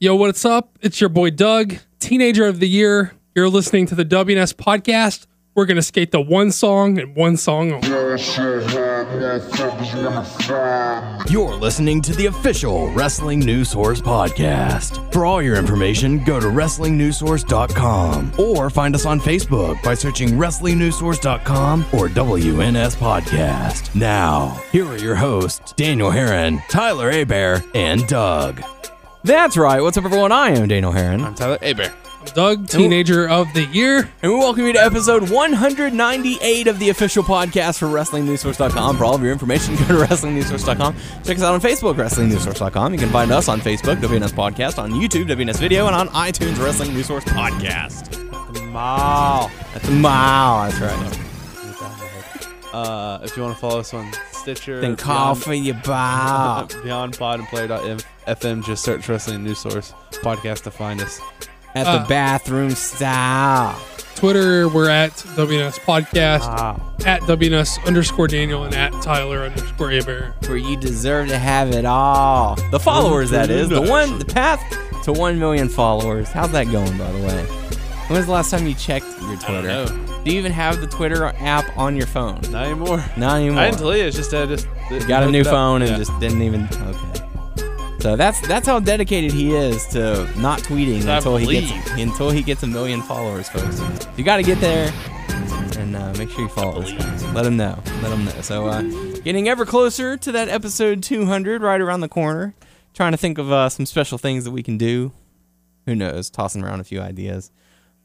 Yo, what's up? It's your boy Doug, Teenager of the Year. You're listening to the WNS podcast. We're going to skate the one song and one song only. You're listening to the official Wrestling News Source podcast. For all your information, go to WrestlingNewsSource.com or find us on Facebook by searching WrestlingNewsSource.com or WNS Podcast. Now, here are your hosts, Daniel Herron, Tyler Abear, and Doug. That's right. What's up, everyone? I am Daniel Herron, I'm Tyler Abear. I'm Doug, Teenager of the Year. and we welcome you to episode 198 of the official podcast for WrestlingNewsSource.com. For all of your information, go to WrestlingNewsSource.com. Check us out on Facebook, WrestlingNewsSource.com. You can find us on Facebook, WNS Podcast, on YouTube, WNS Video, and on iTunes, Wrestling News Source Podcast. Mall. That's a mile. That's right. Uh, if you want to follow us on Stitcher, Then call Beyond, for your bow. Beyond Pod and Player.fm, just search Wrestling News Source podcast to find us. At Uh, the bathroom style. Twitter, we're at WNS Podcast, Ah. at WNS underscore Daniel, and at Tyler underscore Abear. where you deserve to have it all. The followers, that is. The one, the path to 1 million followers. How's that going, by the way? When was the last time you checked your Twitter? Do you even have the Twitter app on your phone? Not anymore. Not anymore. I didn't tell you. It's just I just Got a new it phone and Yeah. just didn't even. Okay. So that's that's how dedicated he is to not tweeting I until he gets until he gets a million followers, folks. You got to get there and uh, make sure you follow guy. Let him know. Let him know. So uh, getting ever closer to that episode 200, right around the corner. Trying to think of uh, some special things that we can do. Who knows? Tossing around a few ideas.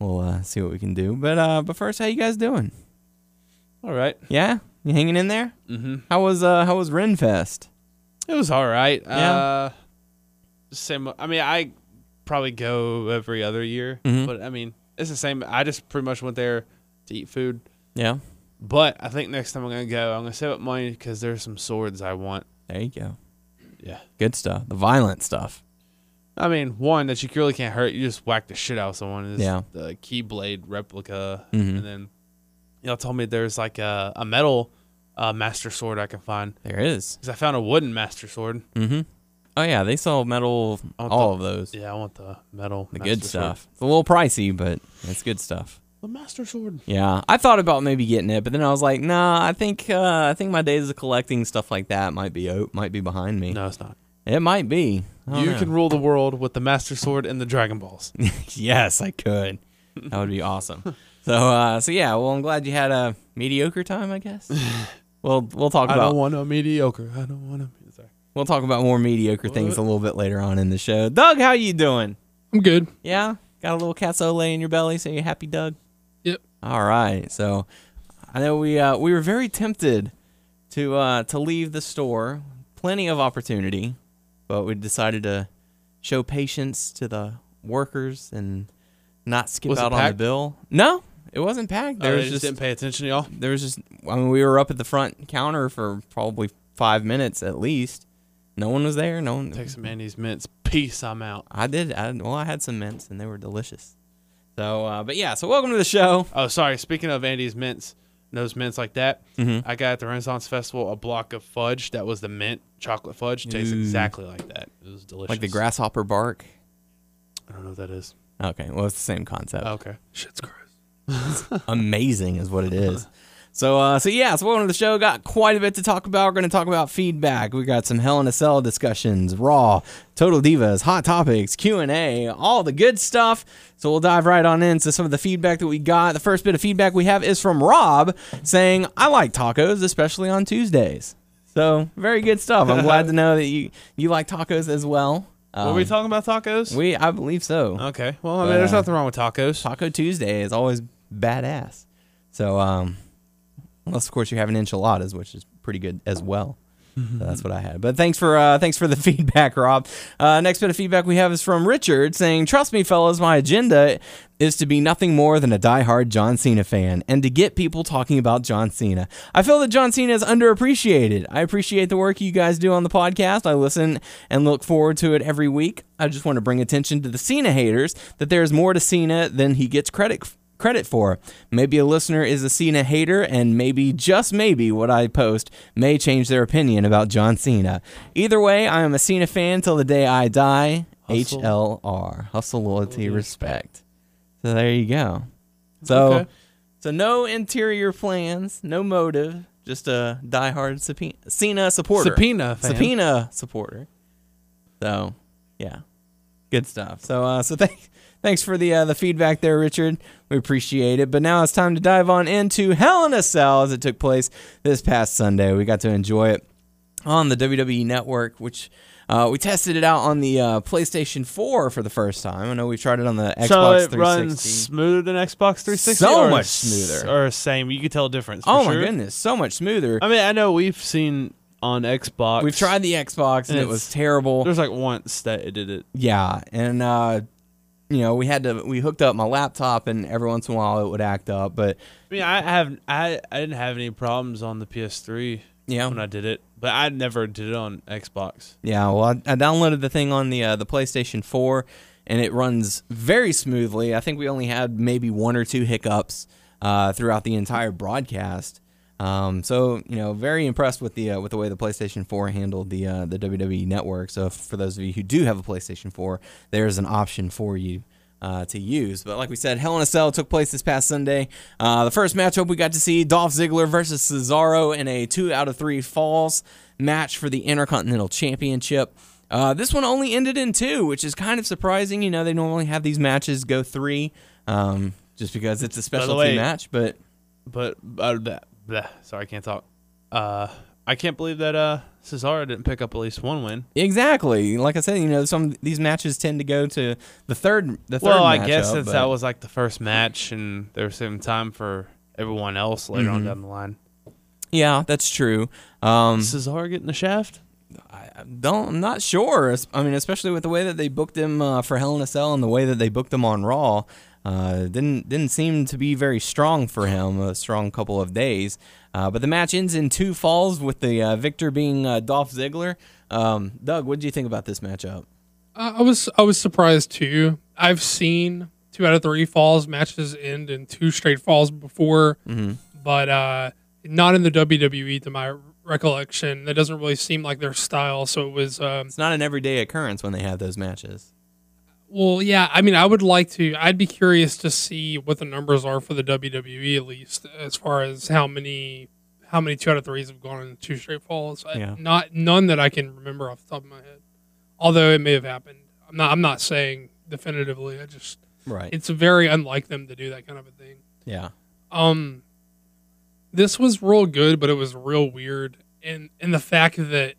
We'll uh, see what we can do. But uh, but first, how you guys doing? All right. Yeah, you hanging in there? Mm-hmm. How was uh how was Renfest? It was all right. Yeah. Uh, same. I mean, I probably go every other year, Mhm. but I mean, it's the same. I just pretty much went there to eat food. Yeah. But I think next time I'm gonna go, I'm gonna save up money because there's some swords I want. There you go. Yeah. Good stuff. The violent stuff. I mean, one that you really can't hurt. You just whack the shit out of someone. Is Yeah. the Keyblade replica, Mhm. and then y'all told me there's like a, a metal uh, master sword I can find There is. because I found a wooden master sword. Mm-hmm. Oh yeah, they sell metal. All the- of those. Yeah, I want the metal. The good sword. stuff. It's a little pricey, but it's good stuff. The master sword. Yeah, I thought about maybe getting it, but then I was like, nah. I think uh, I think my days of collecting stuff like that might be out, might be behind me. No, it's not. It might be. You know. can rule the world with the master sword and the Dragon Balls. yes, I could. That would be awesome. So, uh, so yeah. Well, I'm glad you had a mediocre time. I guess. Well, we'll talk about. I don't want a mediocre. I don't want a. Sorry. we'll talk about more mediocre things a little bit later on in the show. Doug, how you doing? I'm good. Yeah, got a little cassoulet in your belly, so you happy, Doug? Yep. All right. So, I know we uh, we were very tempted to uh, to leave the store, plenty of opportunity, but we decided to show patience to the workers and not skip Was out on the bill. No, it wasn't packed. There they was just just didn't pay attention, to y'all. there was just I mean we were up at the front counter for probably five minutes at least. No one was there. No one. Take some Andes mints. Peace. I'm out. I did. I, well, I had some mints and they were delicious. So, uh, but yeah. So welcome to the show. Oh, sorry. Speaking of Andes mints, those mints like that, Mhm. I got at the Renaissance Festival a block of fudge that was the mint chocolate fudge. Tastes Ooh. exactly like that. It was delicious. Like the grasshopper bark. I don't know what that is. Okay, well it's the same concept. Okay. Shit's gross. Amazing is what it is. So, uh, so yeah, so welcome to the show. Got quite a bit to talk about. We're going to talk about feedback. We got some Hell in a Cell discussions, Raw, Total Divas, Hot Topics, Q and A, all the good stuff. So we'll dive right on into some of the feedback that we got. The first bit of feedback we have is from Rob saying, "I like tacos, especially on Tuesdays." So very good stuff. I'm glad to know that you you like tacos as well. Were we Um, talking about tacos? we I believe so. okay. Well, I mean, there's Uh, nothing wrong with tacos. Taco Tuesday is always badass. So, um, unless of course you're having enchiladas, which is pretty good as well. So that's what I had. But thanks for uh, thanks for the feedback, Rob. Uh, next bit of feedback we have is from Richard saying, "Trust me, fellas, my agenda is to be nothing more than a diehard John Cena fan and to get people talking about John Cena. I feel that John Cena is underappreciated. I appreciate the work you guys do on the podcast. I listen and look forward to it every week. I just want to bring attention to the Cena haters that there is more to Cena than he gets credit credit for. Maybe a listener is a Cena hater, and maybe, just maybe, what I post may change their opinion about John Cena. Either way, I am a Cena fan till the day I die, H Hustle. L R. Hustle, loyalty, respect. So there you go. So Okay. so no interior plans, no motive, just a diehard subpoena, Cena supporter. Subpoena fan. Subpoena supporter. So yeah. Good stuff. So uh so thank thanks for the uh, the feedback there, Richard. We appreciate it. But now it's time to dive on into Hell in a Cell as it took place this past Sunday. We got to enjoy it on the WWE Network, which uh, we tested it out on the uh, PlayStation 4 for the first time. I know we tried it on the Xbox so it 360. runs smoother than Xbox 360. So or much smoother. or same. You could tell a difference. oh my sure. goodness, so much smoother. I mean, I know we've seen on Xbox. We've tried the Xbox and, And it was terrible. There's like once that it did it. Yeah, and uh, you know we had to we hooked up my laptop and every once in a while it would act up, but I mean, I have I I didn't have any problems on the PS3 yeah, when I did it, but I never did it on Xbox. Yeah, well, I, I downloaded the thing on the uh, the PlayStation 4, and it runs very smoothly. I think we only had maybe one or two hiccups uh, throughout the entire broadcast. Um, so you know, very impressed with the uh, with the way the PlayStation 4 handled the uh, the WWE Network. So for those of you who do have a PlayStation 4, there's an option for you. Uh, to use, but like we said, Hell in a Cell took place this past Sunday. Uh, the first matchup we got to see Dolph Ziggler versus Cesaro in a two out of three falls match for the Intercontinental Championship. Uh, this one only ended in two, which is kind of surprising. You know, they normally have these matches go three, um, just because it's a specialty way- match. But But uh, bleh, bleh, sorry, I can't talk. Uh, I can't believe that uh Cesaro didn't pick up at least one win. exactly, like I said, you know, some these matches tend to go to the third. The third. Well, I guess matchup, since but- that was like the first match, and there was some time for everyone else later Mm-hmm. on down the line. yeah, that's true. Um, Cesaro getting the shaft? I I don't. I'm not sure. I mean, especially with the way that they booked him uh, for Hell in a Cell and the way that they booked him on Raw, uh, didn't didn't seem to be very strong for him. A strong couple of days. Uh, but the match ends in two falls with the uh, victor being uh, Dolph Ziggler. Um, Doug, what did you think about this matchup? Uh, I was I was surprised too. I've seen two out of three falls matches end in two straight falls before, but uh, not in the WWE to my recollection. That doesn't really seem like their style. So it was um, It's not an everyday occurrence when they have those matches. Well, yeah. I mean, I would like to. I'd be curious to see what the numbers are for the WWE at least, as far as how many how many two out of threes have gone in two straight falls. I- Yeah. Not none that I can remember off the top of my head. Although it may have happened. I'm not. I'm not saying definitively. I just Right. it's very unlike them to do that kind of a thing. yeah. Um, this was real good, but it was real weird, and and the fact that,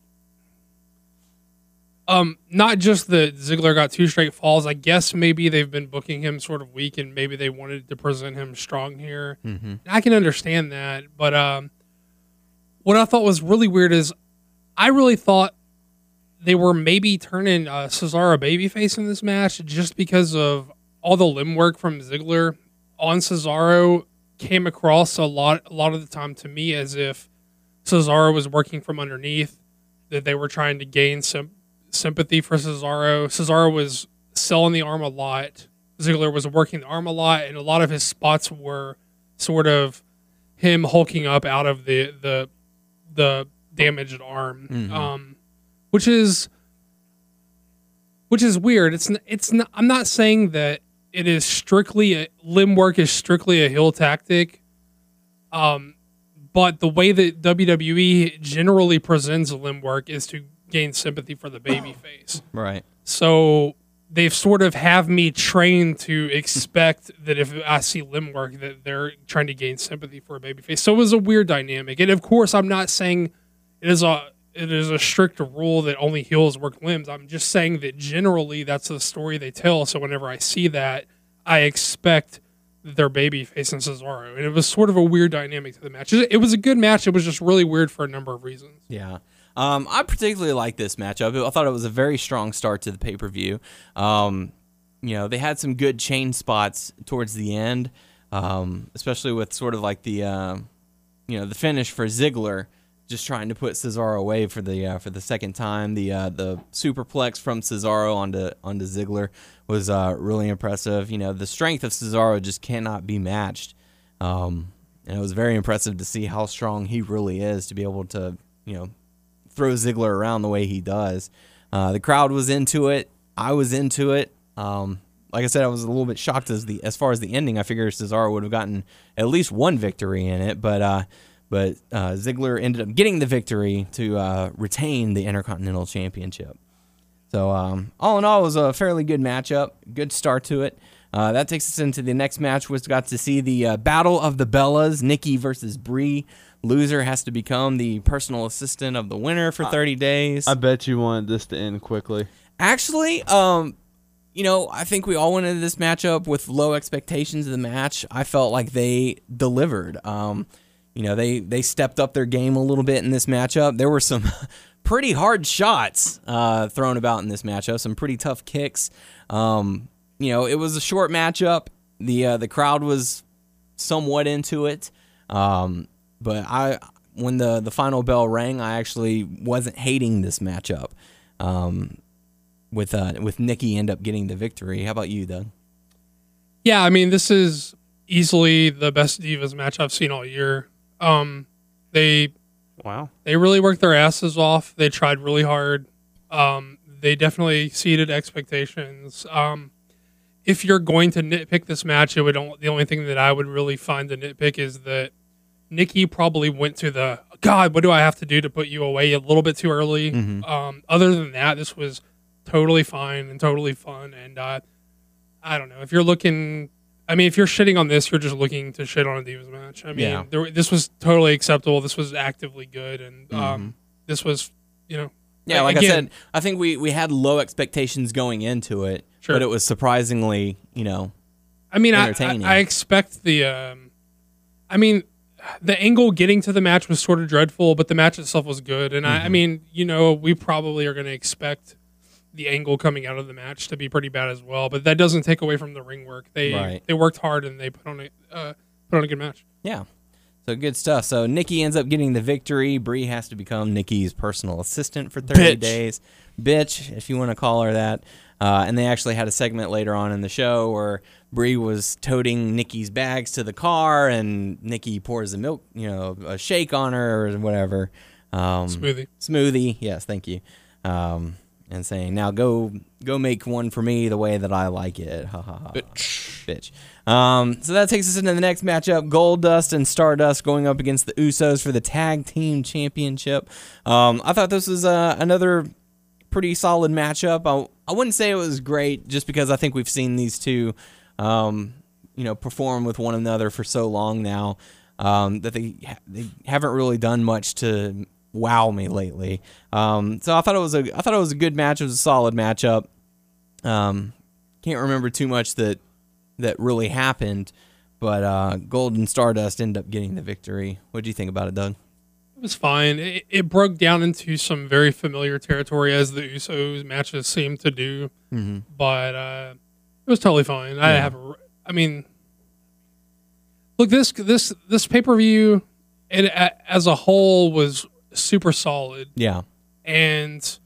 um, not just that Ziggler got two straight falls. I guess maybe they've been booking him sort of weak, and maybe they wanted to present him strong here. Mm-hmm. I can understand that, but um, what I thought was really weird is, I really thought they were maybe turning uh, Cesaro babyface in this match just because of all the limb work from Ziggler on Cesaro came across a lot a lot of the time to me as if Cesaro was working from underneath, that they were trying to gain some sympathy for Cesaro. Cesaro was selling the arm a lot. Ziggler was working the arm a lot, and a lot of his spots were sort of him hulking up out of the the the damaged arm, Mhm. um, which is which is weird. It's it's not, I'm not saying that it is strictly a, limb work is strictly a heel tactic, um, but the way that WWE generally presents limb work is to gain sympathy for the babyface. Right. So they've sort of have me trained to expect that if I see limb work that they're trying to gain sympathy for a babyface. So it was a weird dynamic. And of course I'm not saying it is a it is a strict rule that only heels work limbs. I'm just saying that generally that's the story they tell. So whenever I see that, I expect their they're babyface and Cesaro. And it was sort of a weird dynamic to the match. It was a good match. It was just really weird for a number of reasons. Yeah. Um, I particularly like this matchup. I thought it was a very strong start to the pay per view. Um, you know, they had some good chain spots towards the end, um, especially with sort of like the, uh, you know, the finish for Ziggler, just trying to put Cesaro away for the uh, for the second time. The uh, the superplex from Cesaro onto onto Ziggler was uh, really impressive. You know, the strength of Cesaro just cannot be matched. Um, and it was very impressive to see how strong he really is to be able to, you know, throw Ziggler around the way he does. Uh, the crowd was into it. I was into it. Um, like I said, I was a little bit shocked as the as far as the ending. I figured Cesaro would have gotten at least one victory in it, but uh, but uh, Ziggler ended up getting the victory to uh, retain the Intercontinental Championship. So um, all in all, it was a fairly good matchup. Good start to it. Uh, that takes us into the next match, which got to see the uh, Battle of the Bellas, Nikki versus Brie. Loser has to become the personal assistant of the winner for 30 days. I bet you wanted this to end quickly. Actually, um, you know, I think we all went into this matchup with low expectations of the match. I felt like they delivered. Um, you know, they they stepped up their game a little bit in this matchup. There were some pretty hard shots uh, thrown about in this matchup. Some pretty tough kicks. Um, you know, it was a short matchup. The uh, the crowd was somewhat into it. Um, but I when the the final bell rang, I actually wasn't hating this matchup. Um, with uh, with Nikki end up getting the victory. How about you, Doug? Yeah, I mean, this is easily the best Divas match I've seen all year. Um, they Wow. they really worked their asses off. They tried really hard. Um, they definitely exceeded expectations. Um, if you're going to nitpick this match, it would only, the only thing that I would really find to nitpick is that Nikki probably went to the God. What do I have to do to put you away a little bit too early? Um, other than that, this was totally fine and totally fun. And uh, I don't know if you're looking. I mean, if you're shitting on this, you're just looking to shit on a Divas match. I mean, Yeah. there, this was totally acceptable. This was actively good, and um, this was, you know, Yeah, like I said, I think we we had low expectations going into it, Sure. but it was surprisingly, you know, I mean, I, I. I expect the. Um, I mean, the angle getting to the match was sort of dreadful, but the match itself was good. And Mm-hmm. I, I mean, you know, we probably are going to expect the angle coming out of the match to be pretty bad as well. But that doesn't take away from the ring work. They Right. they worked hard and they put on a uh, put on a good match. yeah. So good stuff. So Nikki ends up getting the victory. Brie has to become Nikki's personal assistant for 30 Bitch. days. Bitch, if you want to call her that. Uh, and they actually had a segment later on in the show where Brie was toting Nikki's bags to the car, and Nikki pours a milk, you know, a shake on her or whatever. Um, Smoothie. smoothie. Yes, thank you. Um, and saying, "Now go, go make one for me the way that I like it." Ha ha ha. Bitch. Bitch. Um, so that takes us into the next matchup: Goldust and Stardust going up against the Usos for the Tag Team Championship. Um, I thought this was uh, another pretty solid matchup. I, I wouldn't say it was great, just because I think we've seen these two, um, you know, perform with one another for so long now um, that they they haven't really done much to wow me lately. Um, so I thought it was a I thought it was a good match. It was a solid matchup. Um, can't remember too much that that really happened, but uh, Golden Stardust ended up getting the victory. What do you think about it, Doug? It was fine. It, it broke down into some very familiar territory as the Usos matches seem to do, Mm-hmm. but uh, it was totally fine. I have, a, I mean, look this this this pay per view, it as a whole was super solid, Yeah, and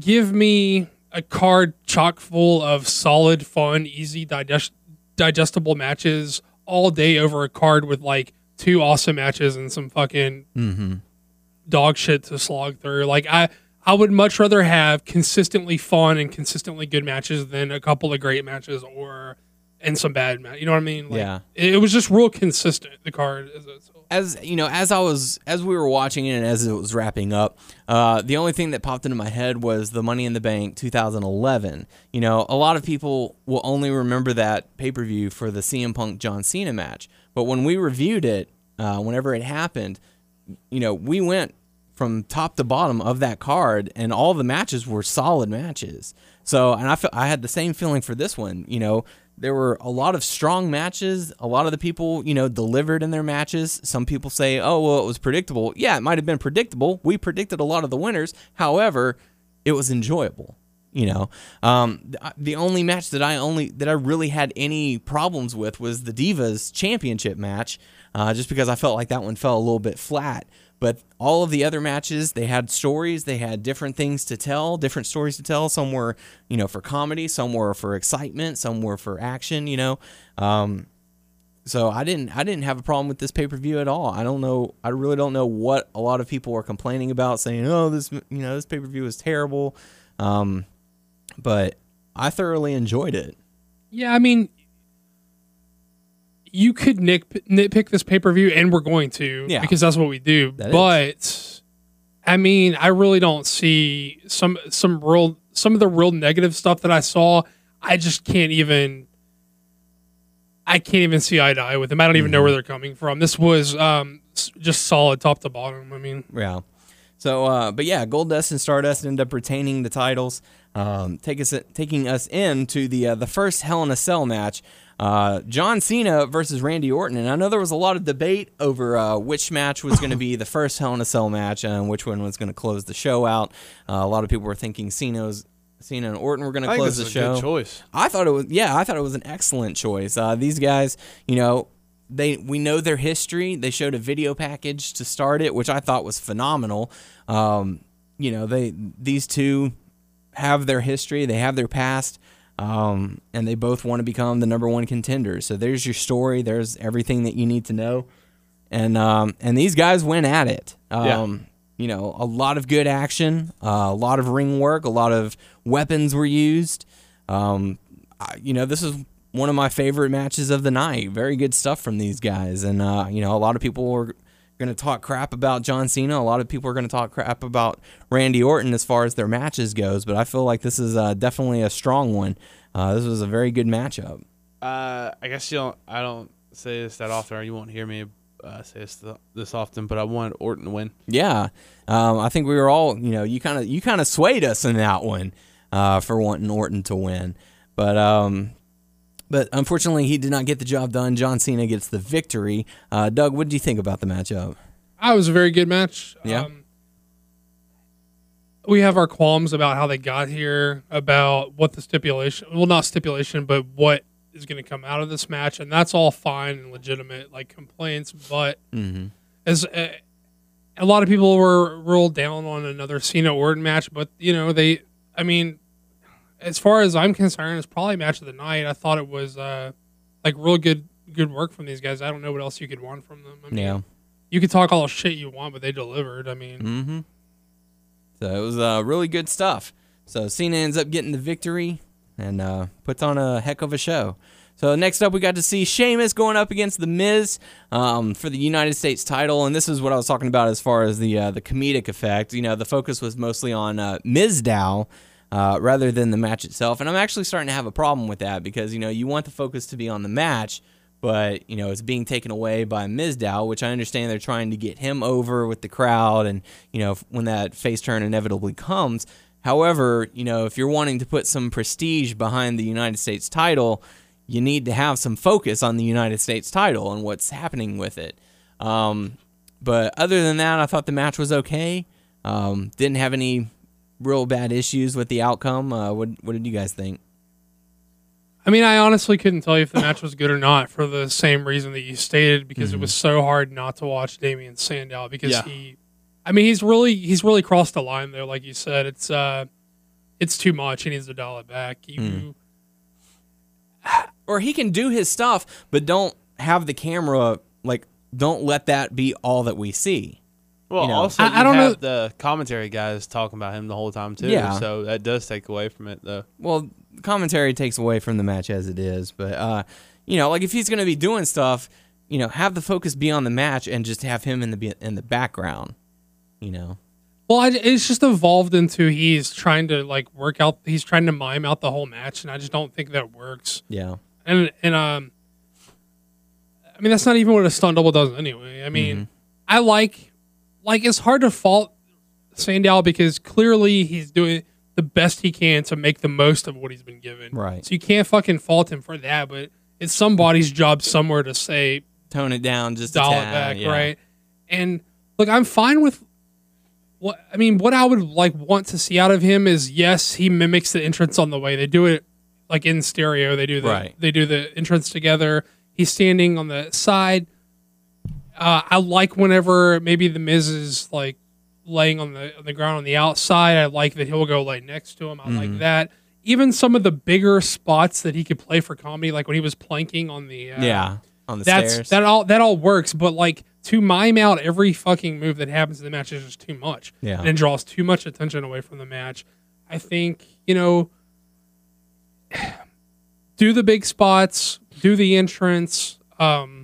give me a card chock full of solid, fun, easy, digest digestible matches all day over a card with like two awesome matches and some fucking mm-hmm. dog shit to slog through. Like I I would much rather have consistently fun and consistently good matches than a couple of great matches or and some bad matches. You know what I mean? Like, Yeah. It, it was just real consistent. The card as you know, as I was as we were watching it and as it was wrapping up, uh, the only thing that popped into my head was the Money in the Bank 2011. You know, a lot of people will only remember that pay per view for the CM Punk John Cena match, but when we reviewed it, uh, whenever it happened, you know, we went from top to bottom of that card, and all the matches were solid matches. So, and I fe- I had the same feeling for this one. You know, there were a lot of strong matches. A lot of the people, you know, delivered in their matches. Some people say, "Oh, well, it was predictable." Yeah, it might have been predictable. We predicted a lot of the winners. However, it was enjoyable. You know, um, the, the only match that I only that I really had any problems with was the Divas Championship match, uh, just because I felt like that one fell a little bit flat. But all of the other matches, they had stories, they had different things to tell, different stories to tell. Some were, you know, for comedy, some were for excitement, some were for action. You know, um, so I didn't I didn't have a problem with this pay per view at all. I don't know. I really don't know what a lot of people were complaining about, saying, "Oh, this you know this pay per view is terrible." Um, but I thoroughly enjoyed it. Yeah, I mean, you could nick, nitpick this pay per view, and we're going to, Yeah. because that's what we do. That but I mean, I really don't see some some real some of the real negative stuff that I saw. I just can't even. I can't even see eye to eye with them. I don't even Mm-hmm. know where they're coming from. This was um, just solid top to bottom. I mean, Yeah. So, uh, but yeah, Goldust and Stardust end up retaining the titles, um, take us taking us into the uh, the first Hell in a Cell match. Uh, John Cena versus Randy Orton, and I know there was a lot of debate over uh, which match was going to be the first Hell in a Cell match and which one was going to close the show out. Uh, a lot of people were thinking Cena's Cena and Orton were going to close the show. good choice. I thought it was yeah, I thought it was an excellent choice. Uh, these guys, you know, they we know their history. They showed a video package to start it, which I thought was phenomenal. Um, you know, they these two have their history, they have their past, um, and they both want to become the number one contenders. So there's your story. There's everything that you need to know, and um, and these guys went at it. Um, You know, a lot of good action, uh, a lot of ring work, a lot of weapons were used. Um, I, you know, this is one of my favorite matches of the night. Very good stuff from these guys, and uh, you know, a lot of people were going to talk crap about John Cena. A lot of people are going to talk crap about Randy Orton as far as their matches goes. But I feel like this is uh, definitely a strong one. Uh, this was a very good matchup. Uh, I guess you don't. I don't say this that often, or you won't hear me uh, say this this often. But I wanted Orton to win. Yeah, um, I think we were all, you know, you kind of you kind of swayed us in that one uh, for wanting Orton to win, but um, but unfortunately he did not get the job done. John Cena gets the victory. Uh, Doug, what did you think about the matchup? I was a very good match. Yeah. Um, we have our qualms about how they got here, about what the stipulation, well, not stipulation, but what is going to come out of this match, and that's all fine and legitimate, like complaints. But Mm-hmm. as uh, a lot of people were rolled down on another Cena Orton match, but you know they, I mean, as far as I'm concerned, it's probably match of the night. I thought it was uh, like real good, good work from these guys. I don't know what else you could want from them. I mean, Yeah. you could talk all the shit you want, but they delivered. I mean, Mm-hmm. So it was uh, really good stuff. So Cena ends up getting the victory and uh, puts on a heck of a show. So next up, we got to see Sheamus going up against The Miz um, for the United States title, and this is what I was talking about as far as the uh, the comedic effect. You know, the focus was mostly on uh, Mizdow uh, rather than the match itself, and I'm actually starting to have a problem with that because you know you want the focus to be on the match, but you know it's being taken away by Mizdow, which I understand they're trying to get him over with the crowd, and you know when that face turn inevitably comes. However, you know if you're wanting to put some prestige behind the United States title, you need to have some focus on the United States title and what's happening with it. Um, but other than that, I thought the match was okay. Um, didn't have any real bad issues with the outcome. Uh, what What did you guys think? I mean, I honestly couldn't tell you if the match was good or not for the same reason that you stated, because it was so hard not to watch Damian Sandow because Yeah. he, I mean, he's really he's really crossed the line there, like you said. It's uh, it's too much. He needs to dial it back. You. Or he can do his stuff, but don't have the camera like. Don't let that be all that we see. Well, You know, also I- you I don't have know- the commentary guys talking about him the whole time too. Yeah. So that does take away from it, though. Well, commentary takes away from the match as it is, but uh, you know, like if he's gonna be doing stuff, you know, have the focus be on the match and just have him in the in the background. You know. Well, I, it's just evolved into he's trying to like work out. He's trying to mime out the whole match, and I just don't think that works. Yeah. And and um, I mean that's not even what a stunt double does anyway. I mean, Mm-hmm. I like like it's hard to fault Sandow because clearly he's doing the best he can to make the most of what he's been given. Right. So you can't fucking fault him for that. But it's somebody's job somewhere to say Tone it down just a dial it back, yeah. right? And look, I'm fine with what I mean. What I would like want to see out of him is yes, he mimics the entrance on the way. They do it like in stereo. They do the Right. they do the entrance together. He's standing on the side. Uh, I like whenever maybe the Miz is like laying on the on the ground on the outside. I like that he'll go like next to him. I Mm-hmm. like that. Even some of the bigger spots that he could play for comedy, like when he was planking on the uh, Yeah. On the that's stairs. that all that all works, but like to mime out every fucking move that happens in the match is just too much. Yeah. And it draws too much attention away from the match. I think, you know, do the big spots, do the entrance, um,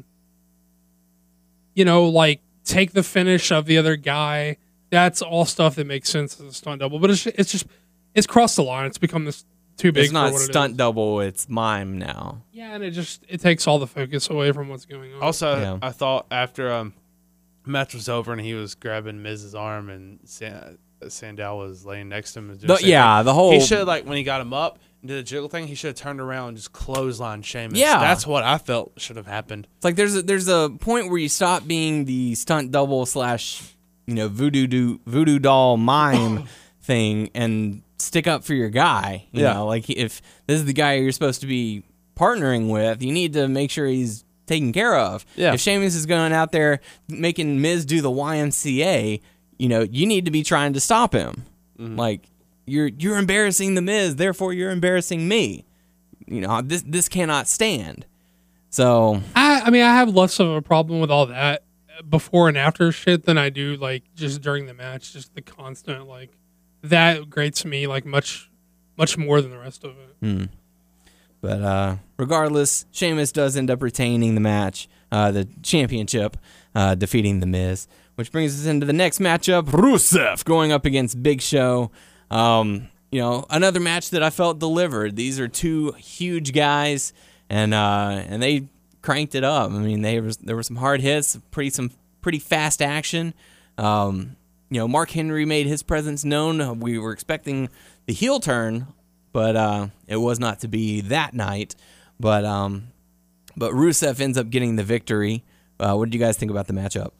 you know, like take the finish of the other guy. That's all stuff that makes sense as a stunt double. But it's it's just it's crossed the line. It's become this too big. It's not for what it stunt is. double. It's mime now. Yeah, and it just it takes all the focus away from what's going on. Also, Yeah. I thought after um match was over and he was grabbing Miz's arm and San- Sandow was laying next to him. And doing The- the yeah, the whole He should like when he got him up and did the jiggle thing. He should have turned around and just clothesline Sheamus. Yeah. that's what I felt should have happened. It's like there's a, there's a point where you stop being the stunt double slash you know voodoo do, voodoo doll mime thing and stick up for your guy. You Yeah. know, like if this is the guy you're supposed to be partnering with, you need to make sure he's taken care of. Yeah. If Sheamus is going out there making Miz do the YMCA, you know, you need to be trying to stop him. Mm-hmm. Like you're you're embarrassing the Miz, therefore you're embarrassing me. You know, this this cannot stand. So I, I mean, I have less of a problem with all that before and after shit than I do like just during the match. Just the constant like that grates me like much, much more than the rest of it. But uh, regardless, Sheamus does end up retaining the match, uh, the championship, uh, defeating The Miz. Which brings us into the next matchup Rusev going up against Big Show. Um, you know, another match that I felt delivered. These are two huge guys, and uh, and they cranked it up. I mean, they was, there were some hard hits, pretty some pretty fast action. Um, you know, Mark Henry made his presence known. We were expecting the heel turn, but uh, it was not to be that night. But um, but Rusev ends up getting the victory. Uh, what did you guys think about the matchup?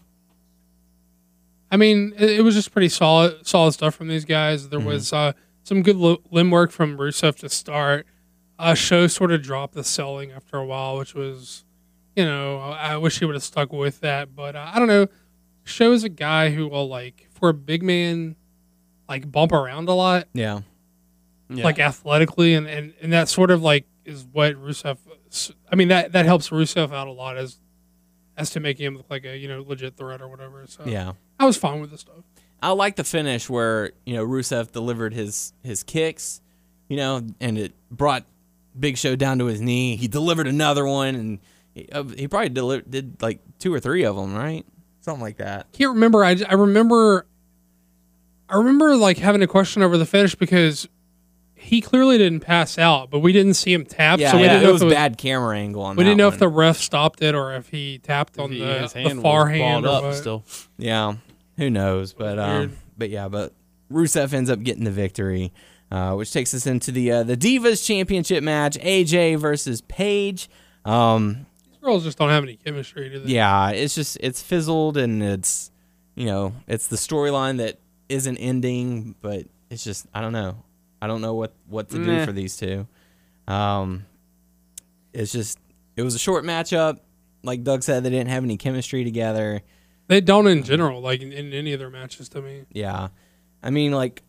I mean, it, it was just pretty solid, solid stuff from these guys. There was uh, some good lo- limb work from Rusev to start. Uh, show sort of dropped the selling after a while, which was, you know, I, I wish he would have stuck with that. But uh, I don't know. Show is a guy who will like for a big man, like bump around a lot. Yeah, Yeah. like athletically, and, and and that sort of like is what Rusev. I mean that that helps Rusev out a lot as as to making him look like a you know legit threat or whatever. So yeah. I was fine with the stuff. I like the finish where you know Rusev delivered his his kicks, you know, and it brought Big Show down to his knee. He delivered another one, and he, uh, he probably deli- did like two or three of them, right? Something like that. Can't remember. I, I remember. I remember like having a question over the finish because he clearly didn't pass out, but we didn't see him tap, Yeah, so we yeah, didn't it know was if it was, bad camera angle on we that didn't know one. if the ref stopped it or if he tapped on He- the, his the far was hand or up what. still. Yeah, who knows? But um, but yeah, but Rusev ends up getting the victory, uh, which takes us into the uh, the Divas Championship match: AJ versus Paige. Um, These girls just don't have any chemistry, do they? yeah, it's just it's fizzled and it's you know it's the storyline that isn't ending, but it's just I don't know, I don't know what what to do for these two. Um, it's just it was a short matchup. Like Doug said, they didn't have any chemistry together. They don't in general, like in, in any of their matches to me. Yeah. I mean, like,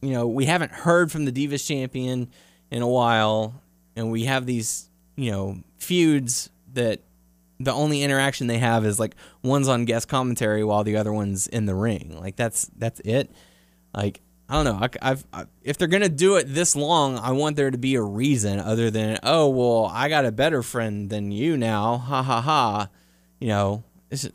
you know, we haven't heard from the Divas champion in a while, and we have these, you know, feuds that the only interaction they have is like one's on guest commentary while the other one's in the ring. Like that's that's it. Like I don't know. I, have if they're gonna do it this long, I want there to be a reason other than oh well, I got a better friend than you now. Ha ha ha. You know, it's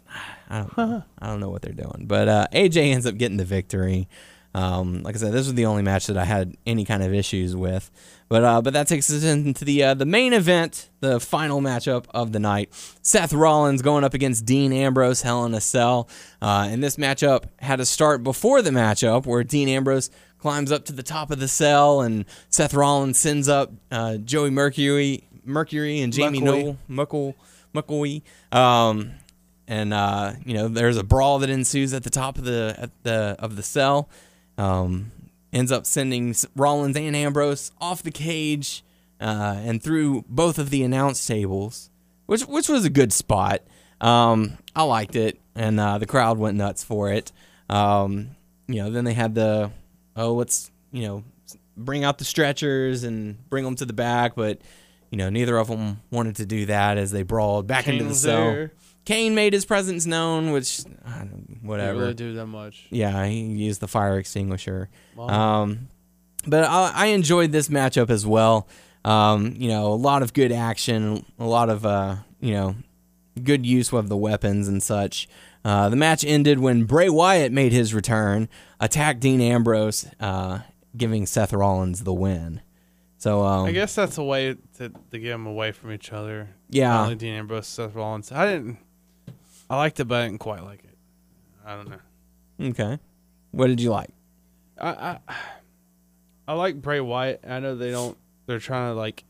I don't know. I don't know what they're doing. But uh, AJ ends up getting the victory. Um, like I said, this was the only match that I had any kind of issues with. But uh, but that takes us into the uh, the main event, the final matchup of the night. Seth Rollins going up against Dean Ambrose, Hell in a Cell. Uh, and this matchup had to start before the matchup, where Dean Ambrose climbs up to the top of the cell, and Seth Rollins sends up uh, Joey Mercury, Mercury and Jamie Muckawee. Noble, Muckle, Muckawee. Um, and uh, you know there's a brawl that ensues at the top of the at the of the cell. Um, ends up sending Rollins and Ambrose off the cage uh, and through both of the announce tables, which which was a good spot. Um, I liked it, and uh, the crowd went nuts for it. Um, you know, then they had the oh, let's you know bring out the stretchers and bring them to the back, but you know neither of them wanted to do that as they brawled back into the cell. there. Kane made his presence known, which I don't, Didn't really do that much. Yeah, he used the fire extinguisher. Wow. Um, but I, I enjoyed this matchup as well. Um, you know, a lot of good action, a lot of uh, you know, good use of the weapons and such. Uh, the match ended when Bray Wyatt made his return, attacked Dean Ambrose, uh, giving Seth Rollins the win. So um, I guess that's a way to, to get them away from each other. Yeah. Only Dean Ambrose, Seth Rollins. I didn't. I liked it, but I didn't quite like it. I don't know. okay. What did you like? I I, I like Bray Wyatt. I know they don't. They're trying to like,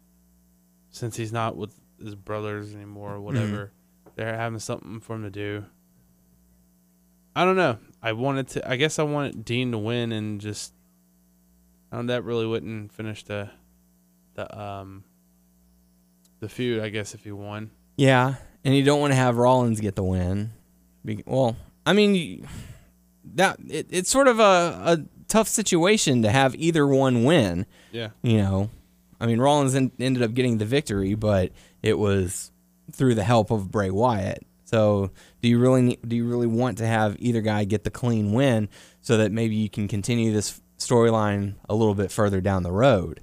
since he's not with his brothers anymore or whatever, they're having something for him to do. I don't know. I wanted to. I guess I wanted Dean to win and just. Um, that really wouldn't finish the, the um. The feud, I guess, if he won. Yeah, and you don't want to have Rollins get the win. Well, I mean, that it, it's sort of a, a tough situation to have either one win. Yeah. You know, I mean, Rollins en- ended up getting the victory, but it was through the help of Bray Wyatt. So, do you really do you really want to have either guy get the clean win so that maybe you can continue this storyline a little bit further down the road?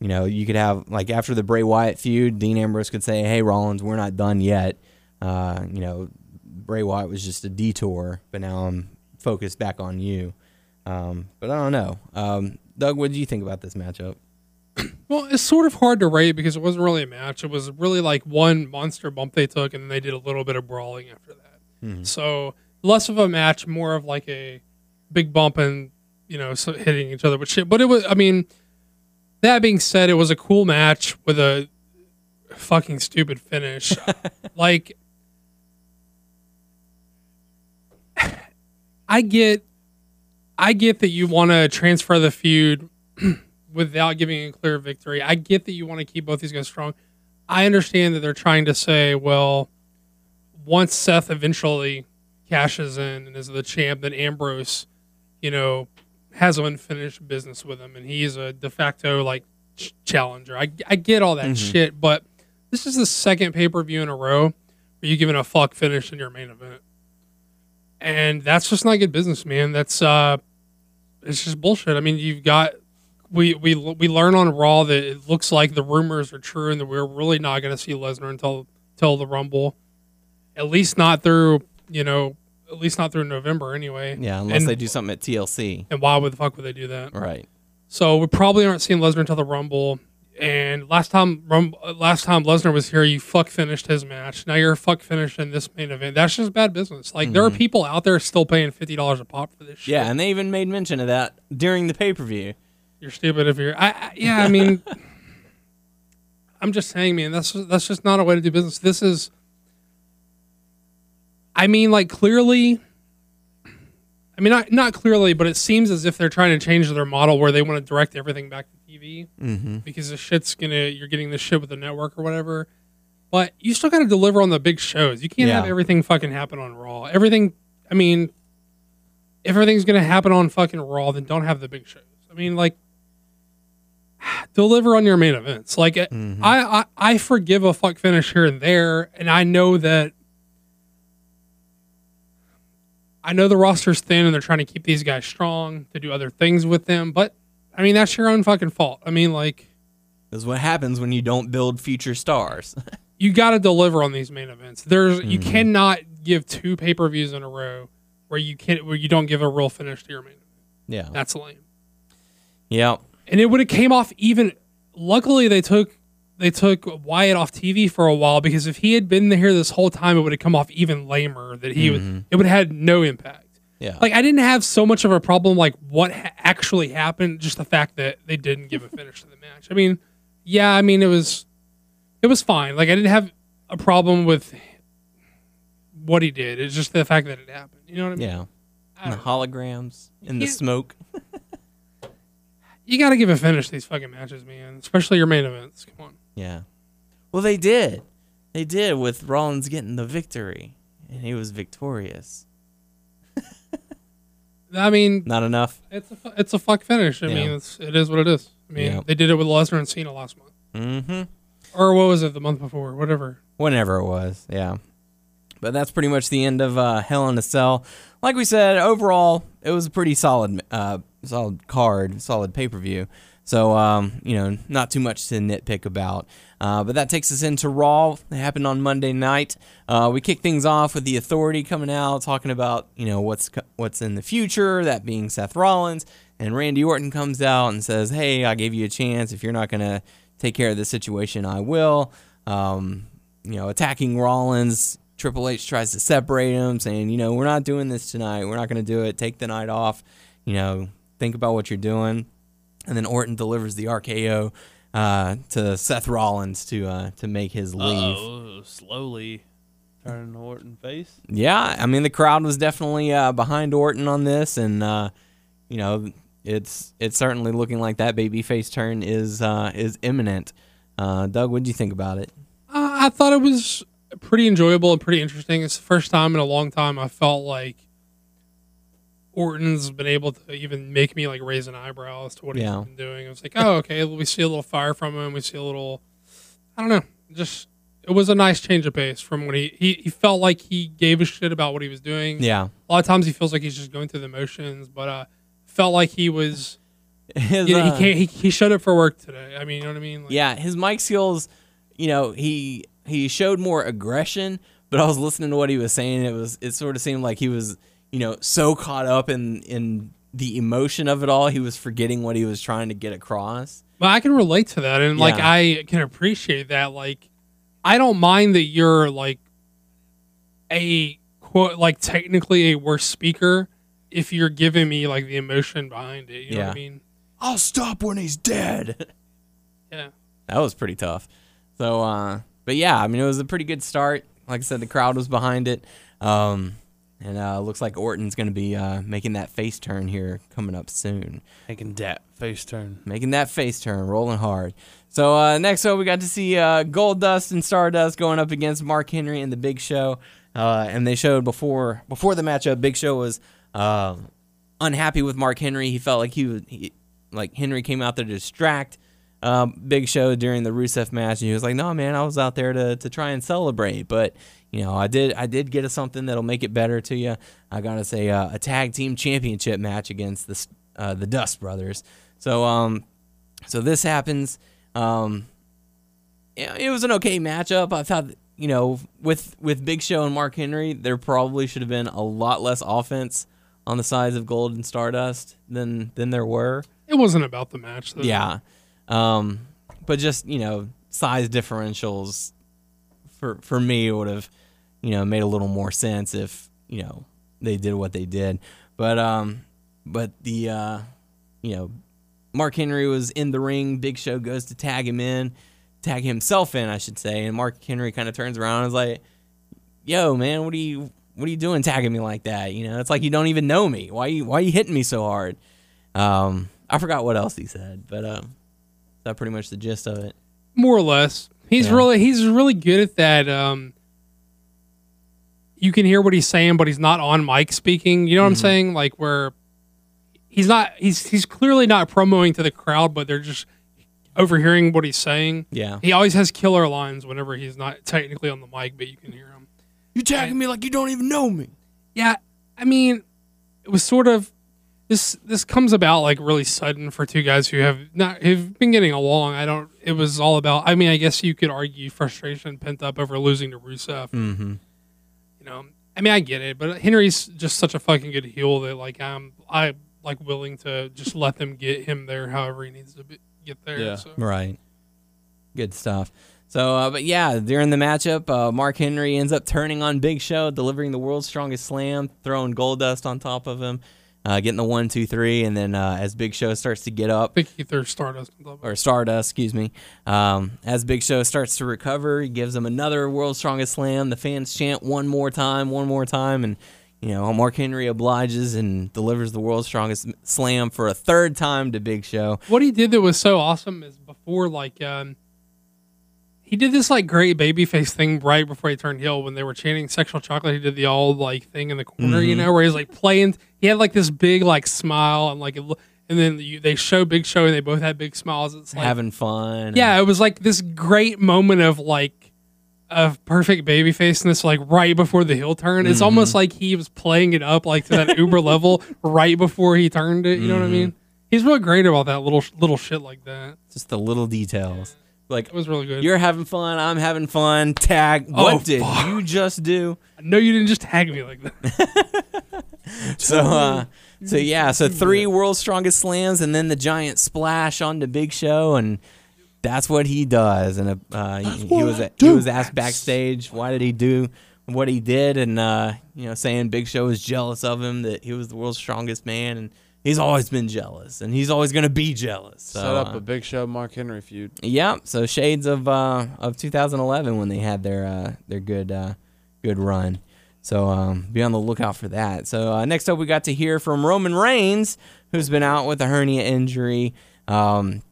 You know, you could have like after the Bray Wyatt feud, Dean Ambrose could say, "Hey, Rollins, we're not done yet." Uh, you know, Bray Wyatt was just a detour, but now I'm focused back on you. Um, but I don't know, um, Doug. What do you think about this matchup? Well, it's sort of hard to rate because it wasn't really a match. It was really like one monster bump they took, and then they did a little bit of brawling after that. So less of a match, more of like a big bump and you know so hitting each other with shit. But it was, I mean, that being said, it was a cool match with a fucking stupid finish. like, I get, I get that you want to transfer the feud without giving a clear victory. I get that you want to keep both these guys strong. I understand that they're trying to say, well, once Seth eventually cashes in and is the champ, then Ambrose, you know, has unfinished business with him, and he's a de facto like ch- challenger. I, I get all that shit, but this is the second pay per view in a row where you giving a fuck finish in your main event, and that's just not good business, man. That's uh, it's just bullshit. I mean, you've got we we we learn on Raw that it looks like the rumors are true and that we're really not going to see Lesnar until until the Rumble, at least not through you know at least not through November anyway. Yeah, unless And- they do something at TLC. And why would the fuck would they do that? Right. So we probably aren't seeing Lesnar until the Rumble. And last time, Rum, last time Lesnar was here, you fuck finished his match. Now you're fuck finished in this main event. That's just bad business. Like there are mm-hmm. people out there still paying fifty dollars a pop for this shit. Yeah, and they even made mention of that during the pay per view. You're stupid if you're. I, I yeah, I mean, I'm just saying, man. That's that's just not a way to do business. This is. I mean, like clearly. I mean, not not clearly, but it seems as if they're trying to change their model where they want to direct everything back to TV Mm-hmm. because the shit's gonna you're getting the shit with the network or whatever. But you still got to deliver on the big shows. You can't have everything fucking happen on Raw. Everything. I mean, if everything's gonna happen on fucking Raw, then don't have the big shows. I mean, like, deliver on your main events. Like, I, I I forgive a fuck finish here and there, and I know that. I know the roster's thin and they're trying to keep these guys strong to do other things with them, but I mean that's your own fucking fault. I mean, like This is what happens when you don't build future stars. you got to deliver on these main events. There's you mm-hmm. cannot give two pay per views in a row where you can not where you don't give a real finish to your main event. yeah. That's lame. Yeah. And it would have came off even. Luckily, they took they took Wyatt off TV for a while because if he had been here this whole time, it would have come off even lamer. That he would mm-hmm. it would have had no impact. Yeah. Like I didn't have so much of a problem like what ha- actually happened, just the fact that they didn't give a finish to the match. I mean, yeah, I mean it was it was fine. Like I didn't have a problem with what he did. It's just the fact that it happened. You know what I mean? yeah. I And the holograms in the smoke. You got to give a finish to these fucking matches, man. Especially your main events. Come on. Yeah. Well, they did. They did with Rollins getting the victory, and he was victorious. I mean, Not enough. it's a it's a fuck finish. I Yeah. mean, it's it is what it is. I mean, Yeah. they did it with Lesnar and Cena last month, Mm-hmm. or what was it, the month before, whatever. Whenever it was, yeah. But that's pretty much the end of uh, Hell in a Cell. Like we said, overall, it was a pretty solid, uh, solid card, solid pay per view. So, um, you know, not too much to nitpick about. Uh, but that takes us into Raw. It happened on Monday night. Uh, we kick things off with the Authority coming out, talking about you know what's what's in the future. That being Seth Rollins and Randy Orton comes out and says, "Hey, I gave you a chance. If you're not gonna take care of the situation, I will." Um, you know, attacking Rollins. Triple H tries to separate him, saying, "You know, we're not doing this tonight. We're not gonna do it. Take the night off. You know, think about what you're doing." And then Orton delivers the RKO uh, to Seth Rollins to uh, to make his leave. Oh, slowly turning Orton face. Yeah, I mean the crowd was definitely uh, behind Orton on this, and uh, you know it's it's certainly looking like that baby face turn is uh, is imminent. Uh, Doug, what do you think about it? Uh, I thought it was pretty enjoyable and pretty interesting. It's the first time in a long time I felt like Orton's been able to even make me like raise an eyebrow as to what Yeah. he's been doing. It was like, oh, okay, we see a little fire from him. We see a little, I don't know, just it was a nice change of pace from when he he, he felt like he gave a shit about what he was doing. Yeah, A lot of times he feels like he's just going through the motions, but uh, felt like he was. his, You know, uh, he can't. He, he showed up for work today. I mean, you know what I mean? Like, yeah, his mic skills. You know, he he showed more aggression, but I was listening to what he was saying. It was it sort of seemed like he was you know so caught up in in the emotion of it all, he was forgetting what he was trying to get across. Well, I can relate to that, and like I can appreciate that. Like, I don't mind that you're like a quote, like technically a worse speaker if you're giving me like the emotion behind it. You know what Yeah. I mean? I'll stop when he's dead. Yeah. that was pretty tough. So, uh, but yeah, I mean, it was a pretty good start. Like I said, the crowd was behind it. Um, and uh, looks like Orton's going to be uh, making that face turn here coming up soon. Making that face turn. Making that face turn, rolling hard. So uh, next up, we got to see uh, Goldust and Stardust going up against Mark Henry and the Big Show. Uh, and they showed before before the matchup, Big Show was uh, unhappy with Mark Henry. He felt like he was he, like Henry came out there to distract um, Big Show during the Rusev match, and he was like, "No, man, I was out there to to try and celebrate, but." You know, I did. I did get a something that'll make it better to you. I gotta say, uh, a tag team championship match against the uh, the Dust Brothers. So, um, so this happens. Um, it was an okay matchup. I thought, you know, with with Big Show and Mark Henry, there probably should have been a lot less offense on the sides of Gold and Stardust than than there were. It wasn't about the match. Though. Yeah, um, but just you know, size differentials for for me would have you know made a little more sense if you know they did what they did. But um, but the uh, you know, Mark Henry was in the ring. Big Show goes to tag him in, tag himself in, I should say, and Mark Henry kind of turns around and is like, "Yo, man, what are you?" What are you doing tagging me like that? You know, it's like you don't even know me. Why you why you hitting me so hard? Um, I forgot what else he said, but um, that's pretty much the gist of it. more or less. He's Yeah. really he's really good at that. Um, you can hear what he's saying, but he's not on mic speaking. You know what I'm Mm-hmm. saying? Like where he's not he's he's clearly not promoting to the crowd, but they're just overhearing what he's saying. Yeah, He always has killer lines whenever he's not technically on the mic, but you can hear him. you tagging me like you don't even know me. Yeah, I mean, it was sort of this. This comes about like really sudden for two guys who have not who've been getting along. I don't. It was all about. I mean, I guess you could argue frustration pent up over losing to Rusev. Mm-hmm. You know, I mean, I get it, but Henry's just such a fucking good heel that like I'm I like willing to just let them get him there however he needs to be, get there. Yeah. So. Right. Good stuff. So, uh, but yeah, during the matchup, uh, Mark Henry ends up turning on Big Show, delivering the world's strongest slam, throwing Goldust on top of him, uh, getting the one, two, three, and then uh, as Big Show starts to get up, I think he Stardust on top of it. or Stardust, excuse me. Um, as Big Show starts to recover, he gives him another World's Strongest Slam. The fans chant one more time, one more time, and you know Mark Henry obliges and delivers the World's Strongest Slam for a third time to Big Show. what he did that was so awesome is before like um he did this like great babyface thing right before he turned heel when they were chanting sexual chocolate. He did the all like thing in the corner you mm-hmm. know where he's like playing. He had like this big like smile and like it, and then you, they show big show and they both had big smiles. It's like having fun. yeah it was like this great moment of like of perfect babyfaceness like right before the heel turn. It's almost mm-hmm. like he was playing it up like to that uber level right before he turned it you know what i mm-hmm. mean? He's really great about that little little shit like that. Just the little details. Like It was really good. you're having fun, I'm having fun. Tag. Oh, What did fuck. you just do? no, you didn't just tag me like that. So, uh, so yeah, so three world's strongest slams, and then the giant splash on the Big Show, and that's what he does. And uh, he, he was he was asked backstage why did he do what he did, and uh, you know, saying Big Show was jealous of him that he was the world's strongest man, and he's always been jealous, and he's always gonna be jealous. So, Set up uh, a Big Show Mark Henry feud. yeah, so shades of uh, of 2011 when they had their uh, their good uh, good run. So um, be on the lookout for that. So uh, next up, we got to hear from Roman Reigns, who's been out with a hernia injury. Um,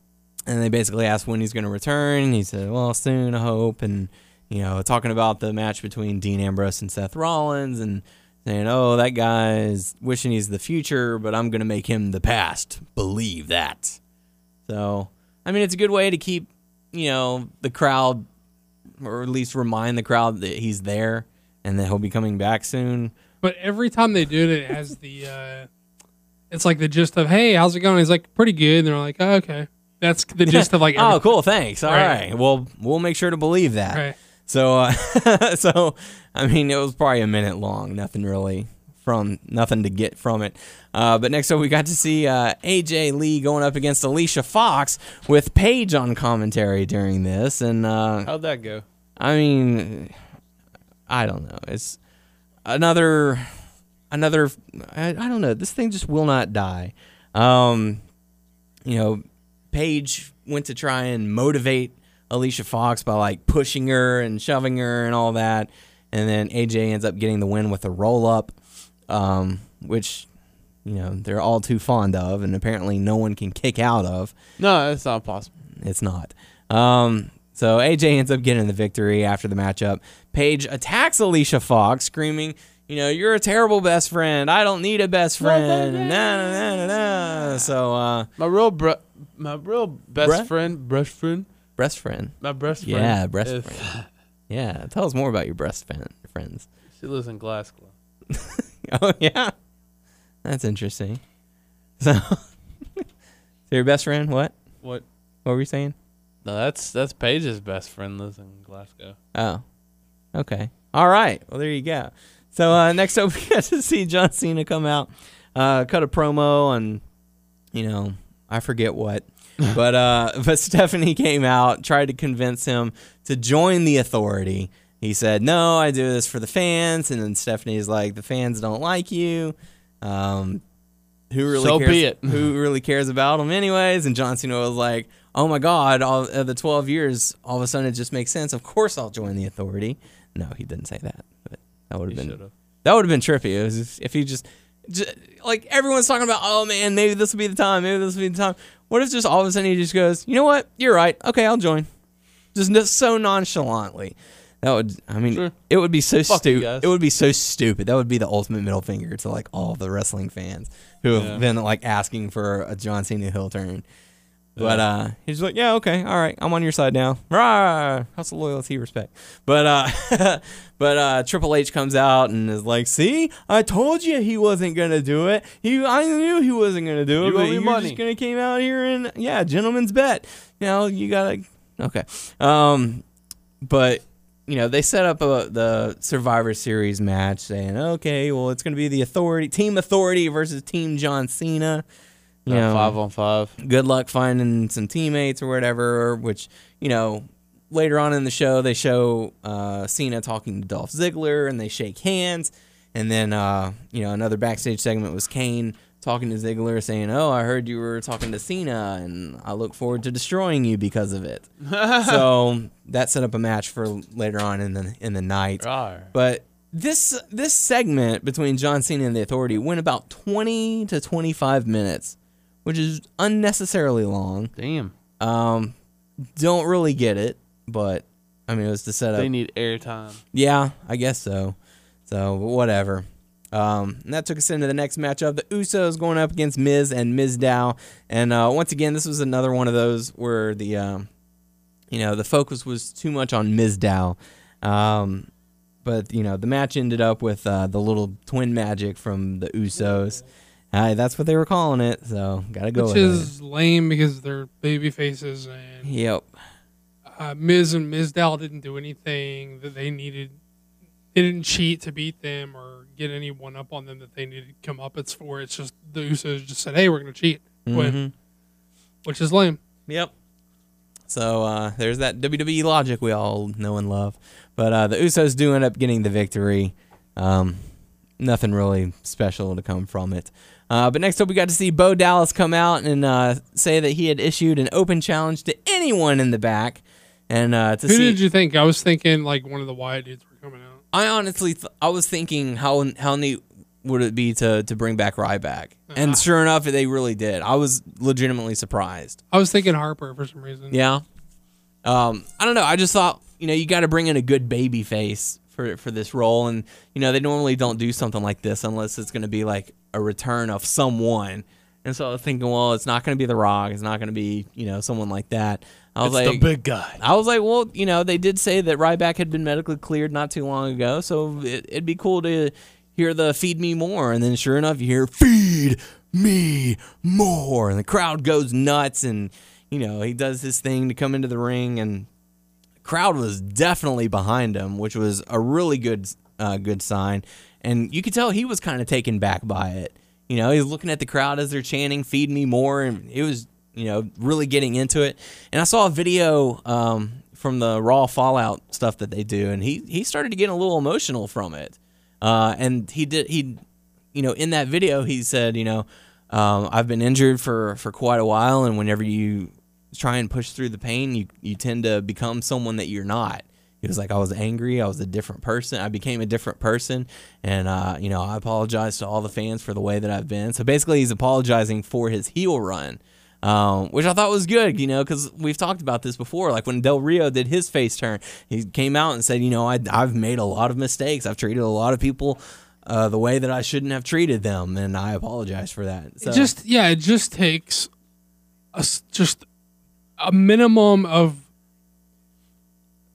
and they basically asked when he's going to return. He said, "Well, soon, I hope." And you know, talking about the match between Dean Ambrose and Seth Rollins, and saying, "Oh, that guy's wishing he's the future, but I'm going to make him the past. Believe that." So, I mean, it's a good way to keep, you know, the crowd, or at least remind the crowd that he's there and that he'll be coming back soon. But every time they do it, it has the. Uh, it's like the gist of, "Hey, how's it going?" He's like, "Pretty good." And they're like, oh, "Okay." That's the gist of like. oh, cool. Thanks. All Right. right. Well, we'll make sure to believe that. Right. So, uh, so I mean, it was probably a minute long. Nothing really from nothing to get from it. Uh, but next up, we got to see uh, AJ Lee going up against Alicia Fox with Paige on commentary during this, and uh, How'd that go? I mean, I don't know. It's another, another. I, I don't know. This thing just will not die. Um, you know, Paige went to try and motivate Alicia Fox by like pushing her and shoving her and all that, and then AJ ends up getting the win with a roll up, um, which you know they're all too fond of, and apparently no one can kick out of. No, that's not possible. It's not. Um, so AJ ends up getting the victory after the matchup. Paige attacks Alicia Fox, screaming, "You know, you're a terrible best friend. I don't need a best friend." Nah, nah, nah, nah, nah. So, uh, My real bro, my real best Bruh? friend, best friend, breast friend. my best friend. Yeah, breast is- friend. Yeah, tell us more about your breast friend, friends. She lives in Glasgow. Oh yeah, that's interesting. So, so your best friend? What? What? What were you saying? No, that's that's Paige's best friend lives in Glasgow. Oh, okay. All right. Well, there you go. So uh, next up, we got to see John Cena come out, uh, cut a promo on, you know, I forget what, but uh, but Stephanie came out, tried to convince him to join the Authority. He said, "No, I do this for the fans," and then Stephanie's like, "The fans don't like you." Um, who really So cares? be it. who really cares about them, anyways? And John Cena was like, "Oh my God! All uh, the twelve years, all of a sudden, it just makes sense. Of course, I'll join the Authority." No, he didn't say that, but that would He have should been have. that would have been trippy. It was if he just, just like everyone's talking about, oh man, maybe this will be the time. Maybe this will be the time. What if just all of a sudden he just goes, you know what? You're right. Okay, I'll join. Just so nonchalantly. That would, I mean, Sure. it would be so stupid. It would be so stupid. That would be the ultimate middle finger to like all the wrestling fans who have Yeah. been like asking for a John Cena heel turn. But uh, he's like, yeah, okay, all right, I'm on your side now. Rah, of loyalty, respect. But uh, but uh, Triple H comes out and is like, see, I told you he wasn't gonna do it. He, I knew he wasn't gonna do it. You but you're money." just gonna came out here and yeah, gentleman's bet. You know, you gotta okay. Um, but you know, they set up a, the Survivor Series match, saying, okay, well, it's gonna be the Authority, Team Authority versus Team John Cena. You know, five on five. good luck finding some teammates or whatever. Which you know, later on in the show, they show uh, Cena talking to Dolph Ziggler, and they shake hands. And then uh, you know, another backstage segment was Kane talking to Ziggler, saying, "Oh, I heard you were talking to Cena, and I look forward to destroying you because of it." so that set up a match for later on in the in the night. Rawr. But this this segment between John Cena and the Authority went about twenty to twenty five minutes, which is unnecessarily long. Damn. Um, don't really get it, but I mean it was to set up. They need airtime. yeah, I guess so. So whatever. Um, and that took us into the next matchup. The Usos going up against Miz and Mizdow, and uh, once again, this was another one of those where the um, you know the focus was too much on Mizdow. Um, but you know the match ended up with uh, the little twin magic from the Usos, Uh, that's what they were calling it, so gotta go which is lame because they're baby faces and. Yep. uh, Miz and Mizdow didn't do anything that they needed. They didn't cheat to beat them or get any one up on them that they needed to come up. It's for it's just the Usos just said, "Hey, we're gonna cheat," win, Mhm. which is lame. Yep. So uh, there's that WWE logic we all know and love. But uh, the Usos do end up getting the victory. Um, nothing really special to come from it. Uh, but next up, we got to see Bo Dallas come out and uh, say that he had issued an open challenge to anyone in the back. And uh, to Who see, did you think? I was thinking like one of the Wyatt dudes were coming out. I honestly, th- I was thinking how how neat would it be to to bring back Ryback, and Uh-huh. sure enough, they really did. I was legitimately surprised. I was thinking Harper for some reason. Yeah. Um, I don't know. I just thought, you know, you got to bring in a good baby face for for this role, and you know, they normally don't do something like this unless it's going to be like a return of someone. And so I was thinking, well, it's not going to be The Rock. It's not going to be, you know, someone like that. I was It's like, the big guy. I was like, well, you know, they did say that Ryback had been medically cleared not too long ago, so it, it'd be cool to hear the "Feed Me More," and then sure enough, you hear "Feed Me More," and the crowd goes nuts, and you know he does his thing to come into the ring, and crowd was definitely behind him, which was a really good, uh, good sign, and you could tell he was kind of taken back by it. You know, he's looking at the crowd as they're chanting "Feed me more," and it was, you know, really getting into it. And I saw a video um, from the Raw Fallout stuff that they do, and he he started to get a little emotional from it. Uh, and he did he, you know, in that video he said, you know, um, I've been injured for for quite a while, and whenever you try and push through the pain, you you tend to become someone that you're not. He was like, I was angry. I was a different person. I became a different person. And, uh, you know, I apologize to all the fans for the way that I've been. So basically, he's apologizing for his heel run, um, which I thought was good, you know, because we've talked about this before. Like when Del Rio did his face turn, he came out and said, you know, I, I've made a lot of mistakes. I've treated a lot of people uh, the way that I shouldn't have treated them. And I apologize for that. So, It just yeah, it just takes a just a minimum of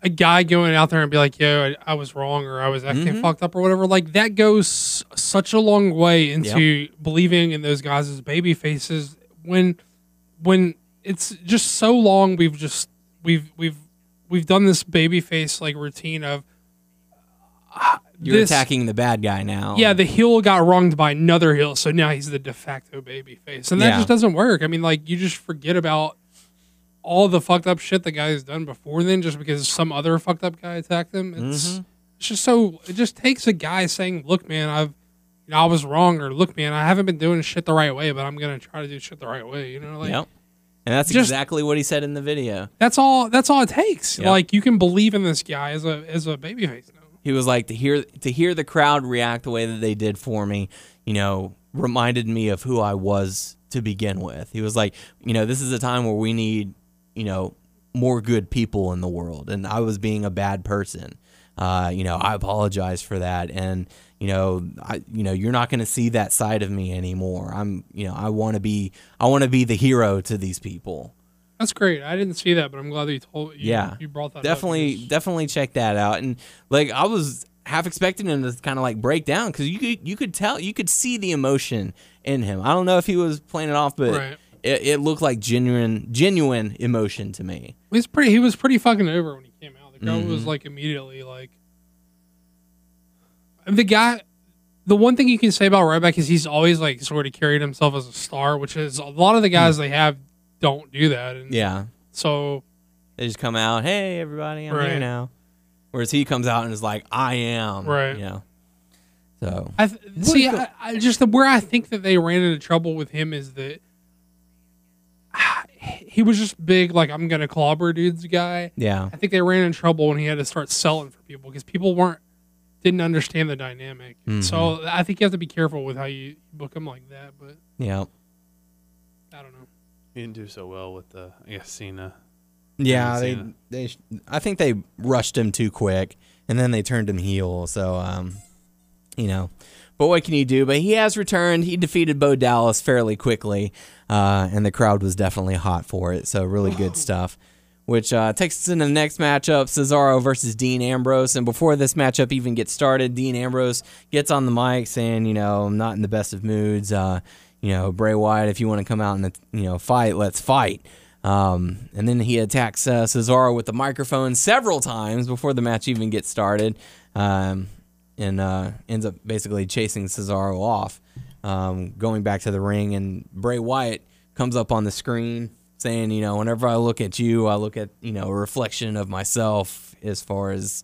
a guy going out there and be like, "Yo, I, I was wrong," or "I was acting Mhm. fucked up," or whatever. Like that goes such a long way into believing in those guys as baby faces. When when it's just so long, we've just we've we've we've done this baby face like routine of. uh, you're this- attacking the bad guy now. yeah, the heel got wronged by another heel, so now he's the de facto baby face. And that Yeah. just doesn't work. I mean, like you just forget about all the fucked up shit the guy's done before then just because some other fucked up guy attacked him. It's Mhm. it's just so it just takes a guy saying, Look, man, I've you know, I was wrong or look, man, I haven't been doing shit the right way, but I'm gonna try to do shit the right way. You know, like Yep. And that's Just- exactly what he said in the video. that's all that's all it takes. Yep. Like you can believe in this guy as a as a baby face now. He was like to hear to hear the crowd react the way that they did for me, you know, reminded me of who I was to begin with. He was like, you know, this is a time where we need, you know, more good people in the world, and I was being a bad person. Uh, you know, I apologize for that, and you know, I, you know, you're not going to see that side of me anymore. I'm, you know, I want to be, I want to be the hero to these people. That's great. I didn't see that, but I'm glad that you told you, Yeah, you brought that up definitely because- definitely check that out and like i was half expecting him to kind of like break down because you could you could tell you could see the emotion in him i don't know if he was playing it off but Right. It, it looked like genuine genuine emotion to me He's pretty. He was pretty fucking over when he came out. The crowd Mm-hmm. was like immediately like. The guy, the one thing you can say about Ryback is he's always like sort of carried himself as a star, which is a lot of the guys they have don't do that. And yeah So they just come out hey everybody i'm here now whereas he comes out and is like i am Right. you know so I th- see. I, I just where I think that they ran into trouble with him is that he was just big. Like I'm gonna clobber dudes guy. yeah I think they ran in trouble when he had to start selling for people because people weren't didn't understand the dynamic. Mm-hmm. So I think you have to be careful with how you book him like that. But yeah I don't know. He didn't do so well with the I guess Cena. Yeah, haven't they, seen they I think they rushed him too quick, and then they turned him heel. So, um, you know, but what can you do? But he has returned. He defeated Bo Dallas fairly quickly, uh, and the crowd was definitely hot for it. So, really good stuff. which uh, takes us into the next matchup Cesaro versus Dean Ambrose. And before this matchup even gets started, Dean Ambrose gets on the mic saying, you know, I'm not in the best of moods. Uh, you know, Bray Wyatt, if you want to come out and, you know, fight, let's fight. Um, and then he attacks uh, Cesaro with the microphone several times before the match even gets started. Um, and uh, ends up basically chasing Cesaro off, um, going back to the ring. And Bray Wyatt comes up on the screen saying, you know, whenever I look at you, I look at, you know, a reflection of myself as far as,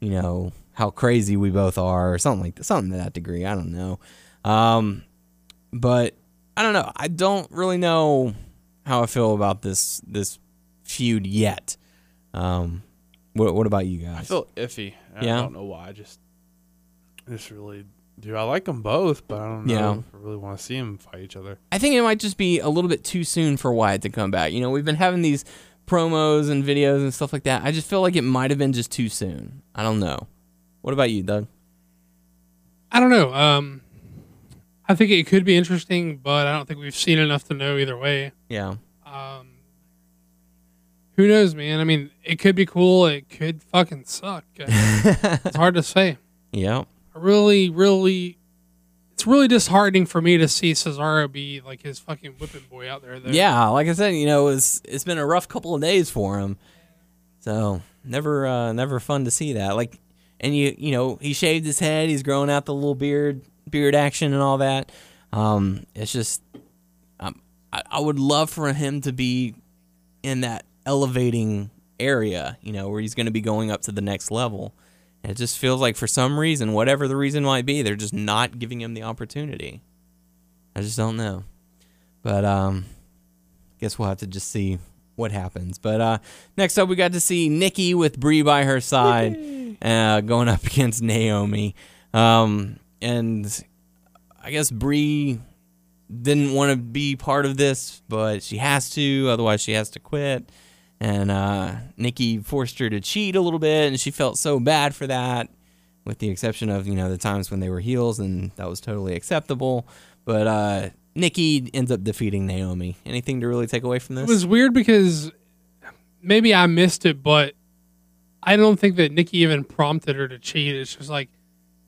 you know, how crazy we both are or something like that, something to that degree. I don't know. Um, but I don't know. I don't really know how I feel about this this feud yet. Um, what what about you guys? I feel iffy. I Yeah? don't know why. I just, just really do. I like them both, but I don't know Yeah. if I really want to see them fight each other. I think it might just be a little bit too soon for Wyatt to come back. You know, we've been having these promos and videos and stuff like that. I just feel like it might have been just too soon. I don't know. What about you, Doug? I don't know. Um, I think it could be interesting, but I don't think we've seen enough to know either way. Yeah. Um, who knows, man? I mean, it could be cool. It could fucking suck. it's hard to say. Yeah. Really, really, it's really disheartening for me to see Cesaro be like his fucking whipping boy out there. Though. Yeah, like I said, you know, it's it's been a rough couple of days for him. So never uh never fun to see that. Like and you you know, he shaved his head, he's growing out the little beard beard action and all that. Um it's just um, I, I would love for him to be in that elevating area, you know, where he's gonna be going up to the next level. And it just feels like for some reason, whatever the reason might be, they're just not giving him the opportunity. I just don't know. But um guess we'll have to just see what happens. But uh, next up, we got to see Nikki with Brie by her side, uh, going up against Naomi. Um, and I guess Brie didn't want to be part of this, but she has to, otherwise she has to quit. And uh, Nikki forced her to cheat a little bit, and she felt so bad for that. With the exception of you know the times when they were heels, and that was totally acceptable. But uh, Nikki ends up defeating Naomi. Anything to really take away from this? It was weird because maybe I missed it, but I don't think that Nikki even prompted her to cheat. It's just like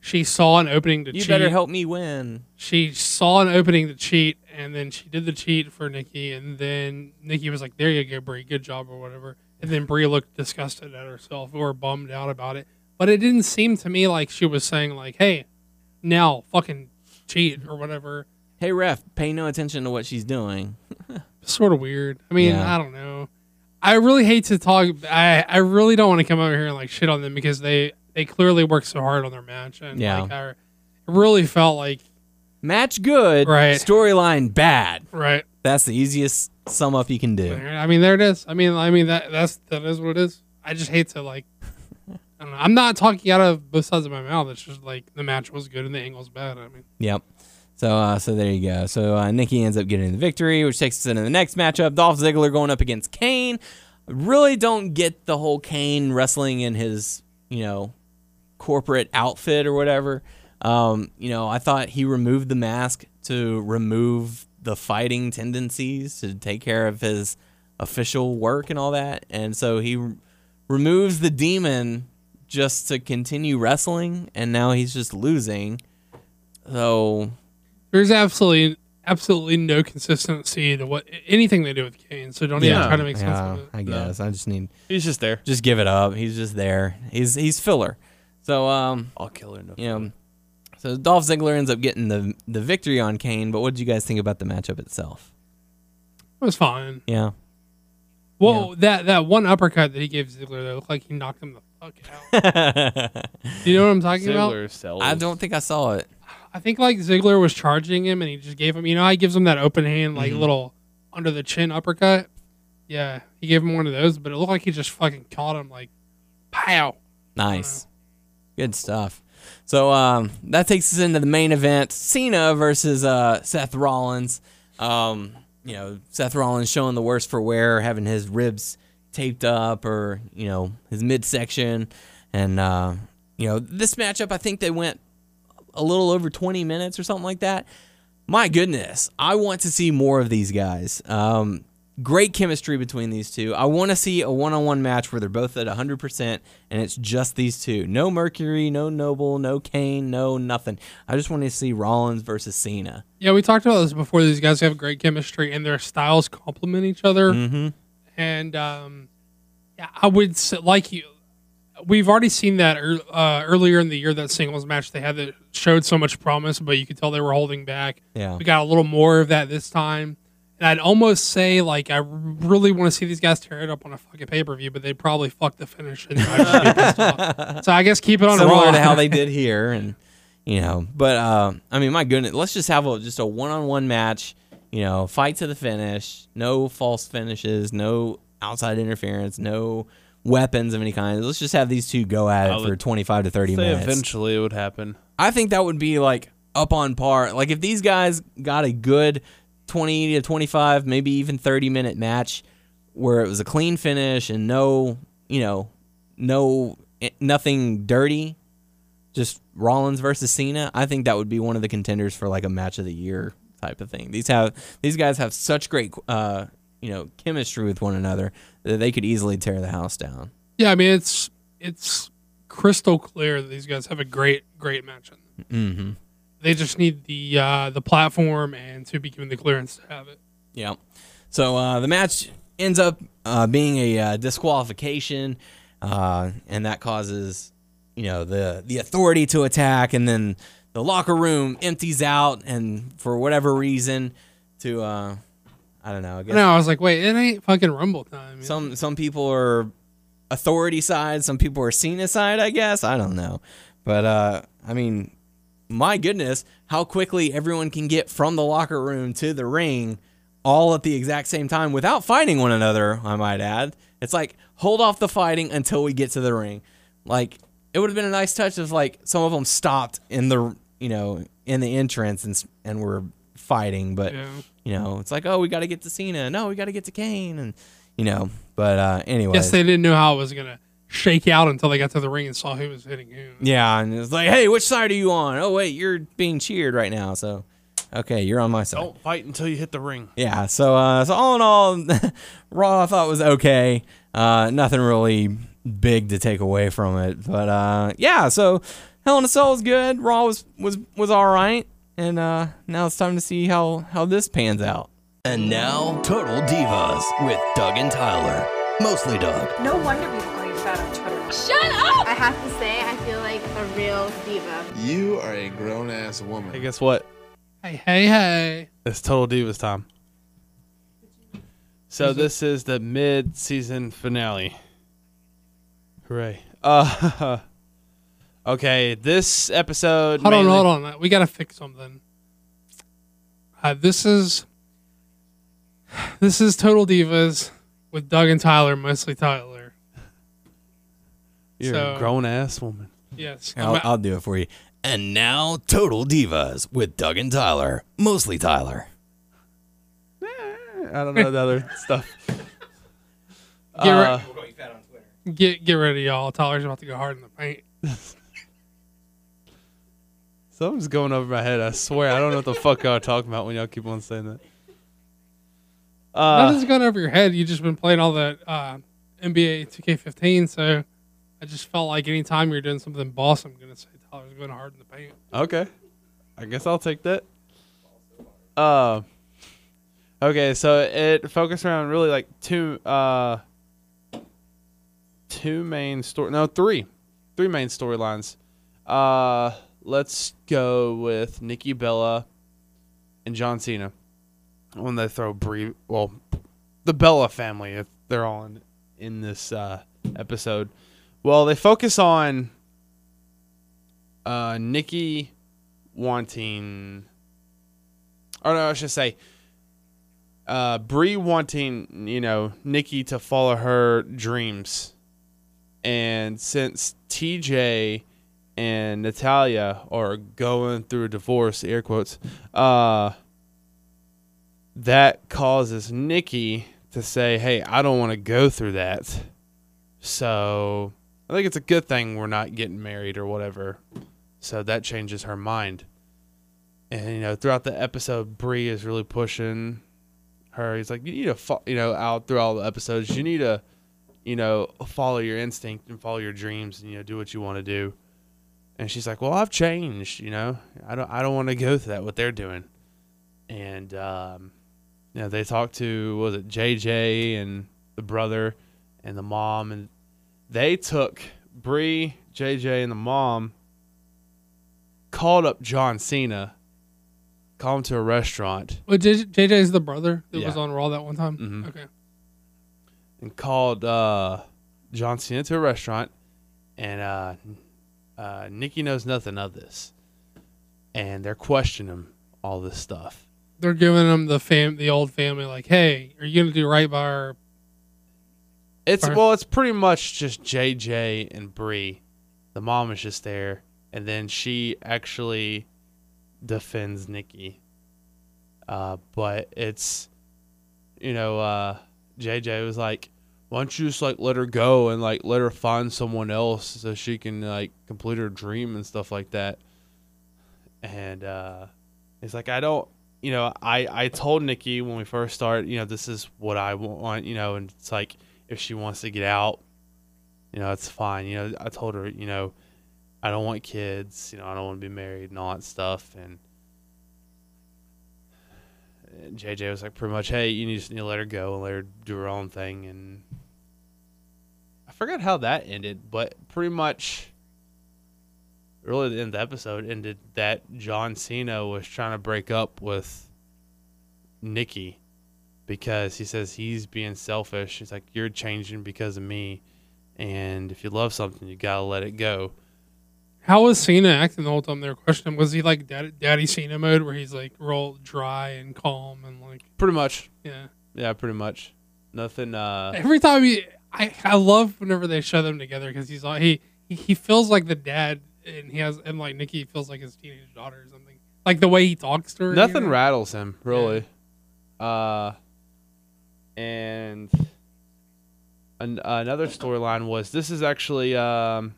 she saw an opening to you cheat. better help me win. She saw an opening to cheat, and then she did the cheat for Nikki, and then Nikki was like, "There you go, Brie, good job," or whatever. And then Brie looked disgusted at herself or bummed out about it. But it didn't seem to me like she was saying like, "Hey, now fucking cheat" or whatever. Hey ref, pay no attention to what she's doing. sort of weird. I mean, Yeah. I don't know. I really hate to talk. I I really don't want to come over here and like shit on them because they they clearly worked so hard on their match and Yeah. like I it really felt like Match good, Right. Storyline bad. right. That's the easiest sum up you can do. I mean, there it is. I mean, I mean that that's that is what it is. I just hate to like. I don't know. I'm not talking out of both sides of my mouth. It's just like the match was good and the angle's bad. I mean, Yep. So uh, so there you go. So uh, Nikki ends up getting the victory, which takes us into the next matchup. Dolph Ziggler going up against Kane. Really don't get the whole Kane wrestling in his you know corporate outfit or whatever. Um, you know, I thought he removed the mask to remove the fighting tendencies to take care of his official work and all that, and so he r- removes the demon just to continue wrestling, and now he's just losing. So there's absolutely absolutely no consistency to what anything they do with Kane. So don't even try to make sense yeah, of it. I guess I just need He's just there. just give it up. He's just there. He's he's filler. So um, I'll kill her. No you know, so Dolph Ziggler ends up getting the the victory on Kane. But what did you guys think about the matchup itself? It was fine. Yeah, Well, that that one uppercut that he gave Ziggler, that looked like he knocked him the fuck out. Do you know what I'm talking about? Ziggler sells. I don't think I saw it. I think like Ziggler was charging him, and he just gave him. You know, how he gives him that open hand, like Mhm. little under the chin uppercut. Yeah, he gave him one of those, but it looked like he just fucking caught him, like, pow. Nice, good stuff. So um, that takes us into the main event: Cena versus uh, Seth Rollins. Um, you know, Seth Rollins showing the worst for wear, having his ribs taped up, or you know, his midsection, and uh, you know, this matchup. I think they went a little over 20 minutes or something like that. My goodness, I want to see more of these guys. Um, great chemistry between these two. I want to see a one-on-one match where they're both at 100% and it's just these two. No Mercury, no Noble, no Kane, no nothing. I just want to see Rollins versus Cena. Yeah, we talked about this before. These guys have great chemistry and their styles complement each other. Mhm. And um, yeah, I would like you. We've already seen that uh, earlier in the year that singles match they had that showed so much promise, but you could tell they were holding back. Yeah. We got a little more of that this time. And I'd almost say like I really want to see these guys tear it up on a fucking pay per view, but they'd probably fuck the finish. And I'd just be pissed off. So I guess keep it on Similar Raw. to how they did here and you know, but uh, I mean, my goodness, let's just have a just a one-on-one match, you know, fight to the finish, no false finishes, no outside interference, no weapons of any kind. Let's just have these two go at it for 25 to 30 Say minutes. eventually it would happen. I think that would be like up on par. Like if these guys got a good 20 to 25, maybe even 30 minute match where it was a clean finish and no, you know, no eh, nothing dirty, just Rollins versus Cena, I think that would be one of the contenders for like a match of the year type of thing. These have these guys have such great uh, you know, chemistry with one another that they could easily tear the house down. Yeah, I mean it's it's crystal clear that these guys have a great great match. In them. Mhm. They just need the uh, the platform and to be given the clearance to have it. Yeah. So uh, the match ends up uh, being a uh, disqualification, uh, and that causes you know the the authority to attack, and then the locker room empties out, and for whatever reason, to uh, I don't know. I guess No, I was like, wait, it ain't fucking Rumble time. some some people are authority side, some people are Cena side. I guess I don't know, but uh, I mean, my goodness, how quickly everyone can get from the locker room to the ring, all at the exact same time without fighting one another. I might add, it's like hold off the fighting until we get to the ring. Like it would have been a nice touch if like some of them stopped in the you know in the entrance and and were fighting, but Yeah. you know it's like oh we got to get to Cena, no we got to get to Kane, and you know. But uh, anyway, Guess they didn't know how it was gonna shake out until they got to the ring and saw who was hitting who. Yeah, and it's like, hey, which side are you on? Oh wait, you're being cheered right now, so okay, you're on my side. Don't fight until you hit the ring. Yeah, so uh, so all in all, Raw I thought was okay. Uh, nothing really big to take away from it, but uh, yeah, so Hell in a Cell was good. Raw was was was all right, and uh, now it's time to see how how this pans out. And now, Total Divas with Doug and Tyler. Mostly Doug. No wonder people Shut up! I have to say, I feel like a real diva. You are a grown ass woman. Hey, guess what? Hey, hey, hey. It's Total Divas time. So this is the mid-season finale. Hooray! Uh, okay, this episode. Hold on, mainly- hold on. We gotta fix something. Uh, this is this is Total Divas with Doug and Tyler, mostly Tyler. You're So- a grown ass woman. Yes. I'll, I'm- I'll do it for you. And now, Total Divas with Doug and Tyler. Mostly Tyler. I don't know the other stuff. Get, re- Uh, get get ready, y'all. Tyler's about to go hard in the paint. something's going over my head. I swear, I don't know what the fuck y'all are talking about when y'all keep on saying that. Uh, Nothing's going over your head. You've just been playing all that uh, NBA 2K15, so I just felt like anytime you're doing something boss, I'm gonna say Tyler's going hard in the paint. Okay. I guess I'll take that. Uh Okay, so it focused around really like two uh two main story no, three. Three main storylines. Uh let's go with Nikki Bella and John Cena. When they throw Brie well the Bella family if they're all in in this uh episode. Well, they focus on uh, Nikki wanting, or no, I should say, uh, Brie wanting, you know, Nikki to follow her dreams, and since TJ and Natalya are going through a divorce, air quotes, uh, that causes Nikki to say, "Hey, I don't want to go through that." So I think it's a good thing we're not getting married or whatever. So that changes her mind. And you know, throughout the episode, Brie is really pushing her. He's like, you need to, fo- you know, out through all the episodes, you need to, you know, follow your instinct and follow your dreams and you know do what you want to do. And she's like, well, I've changed. You know, I don't, I don't want to go through that what they're doing. And um, you know, they talked to was it JJ and the brother and the mom, and they took Brie, JJ, and the mom called up John Cena, called him to a restaurant, But JJ is the brother that was on Raw that one time. Mhm. Okay. and called uh, John Cena to a restaurant, and uh, uh, Nikki knows nothing of this, and they're questioning him all this stuff. They're giving him the fam, the old family, like, "Hey, are you gonna do right by our?" It's well, it's pretty much just JJ and Brie. The mom is just there, and then she actually defends Nikki. Uh, but it's, you know, uh, JJ was like, "Why don't you just like let her go and like let her find someone else so she can like complete her dream and stuff like that." And uh, he's like, "I don't." You know, I, I told Nikki when we first started, you know, this is what I want, you know, and it's like, if she wants to get out, you know, it's fine. You know, I told her, you know, I don't want kids. You know, I don't want to be married and all that stuff. And, and JJ was like, pretty much, hey, you just need to let her go and let her do her own thing. And I forgot how that ended, but pretty much, really, the end of the episode ended that John Cena was trying to break up with Nikki because he says he's being selfish. He's like, you're changing because of me, and if you love something, you gotta let it go. How was Cena acting the whole time they were questioning? him? Was he like Daddy, Daddy Cena mode, where he's like real dry and calm and like, Pretty much, yeah. yeah, pretty much. Nothing. uh Every time he, I, I love whenever they show them together because he's like he, he he feels like the dad, and he has and like Nikki feels like his teenage daughter or something. Like the way he talks to her. you Nothing know? rattles him really. Uh, and an- another storyline was this is actually um,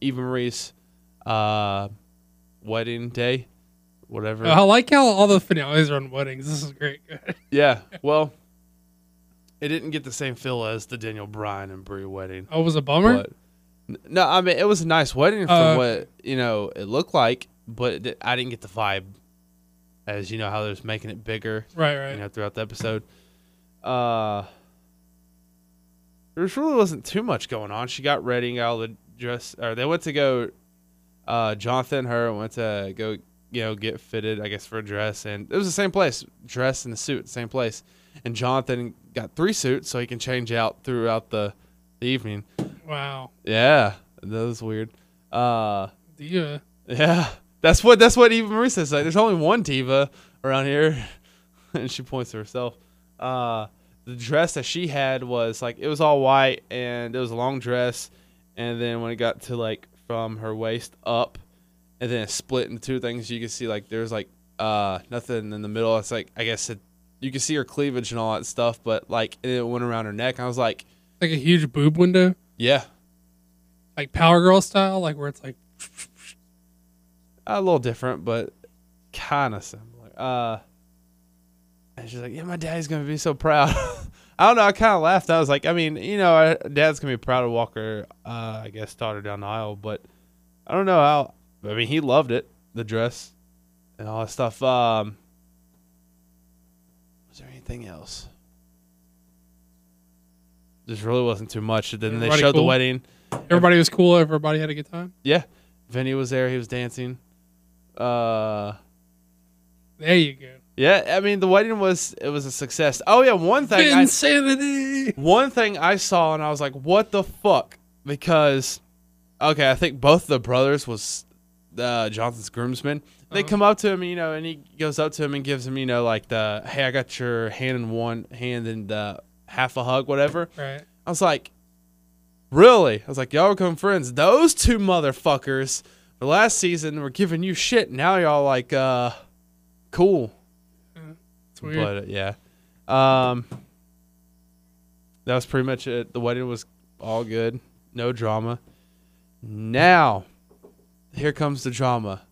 Eva Marie's uh, wedding day, whatever. I like how all the finales are on weddings. This is great. Yeah, well, it didn't get the same feel as the Daniel Bryan and Brie wedding. oh, it was a bummer. But no, I mean it was a nice wedding from Uh, what you know it looked like, but it, I didn't get the vibe as you know how they was making it bigger, right, right. you know, throughout the episode. Uh, there really wasn't too much going on. She got ready, and got all the dress, or they went to go. Uh, Jonathan, and her went to go, you know, get fitted, I guess, for a dress, and it was the same place, dress and the suit, same place. And Jonathan got three suits so he can change out throughout the, the evening. Wow. Yeah, that was weird. Uh, Diva. yeah, that's what that's what Eva Marie says. Like, there's only one diva around here, and she points to herself. Uh, the dress that she had was like it was all white and it was a long dress, and then when it got to like from her waist up, and then it split into two things. You can see like there's like uh nothing in the middle. It's like I guess it, you can see her cleavage and all that stuff, but like it went around her neck. I was like, Like a huge boob window, yeah, like Power Girl style, like where it's like a little different, but kind of similar. Uh, and she's like, "Yeah, my daddy's gonna be so proud." I don't know. I kind of laughed. I was like, I mean, you know, dad's gonna be proud to walk her, uh, I guess, daughter down the aisle. But I don't know how. I mean, he loved it, the dress, and all that stuff. Um, was there anything else? There really wasn't too much. Then they Everybody showed the wedding. everybody was cool, everybody had a good time. Yeah, Vinny was there. He was dancing. Uh. There you go. Yeah, I mean the wedding was it was a success. Oh yeah, one thing I, one thing I saw and I was like, what the fuck? Because okay, I think both the brothers was uh, Jonathan's groomsmen. They Uh-huh. come up to him, you know, and he goes up to him and gives him, you know, like the hey, I got your hand in one hand and uh, half a hug, whatever. Right. I was like, really? I was like, y'all become friends. Those two motherfuckers, the last season were giving you shit. Now y'all like, uh, cool. It's weird. But uh, yeah, um, that was pretty much it. The wedding was all good, no drama. Now, here comes the drama.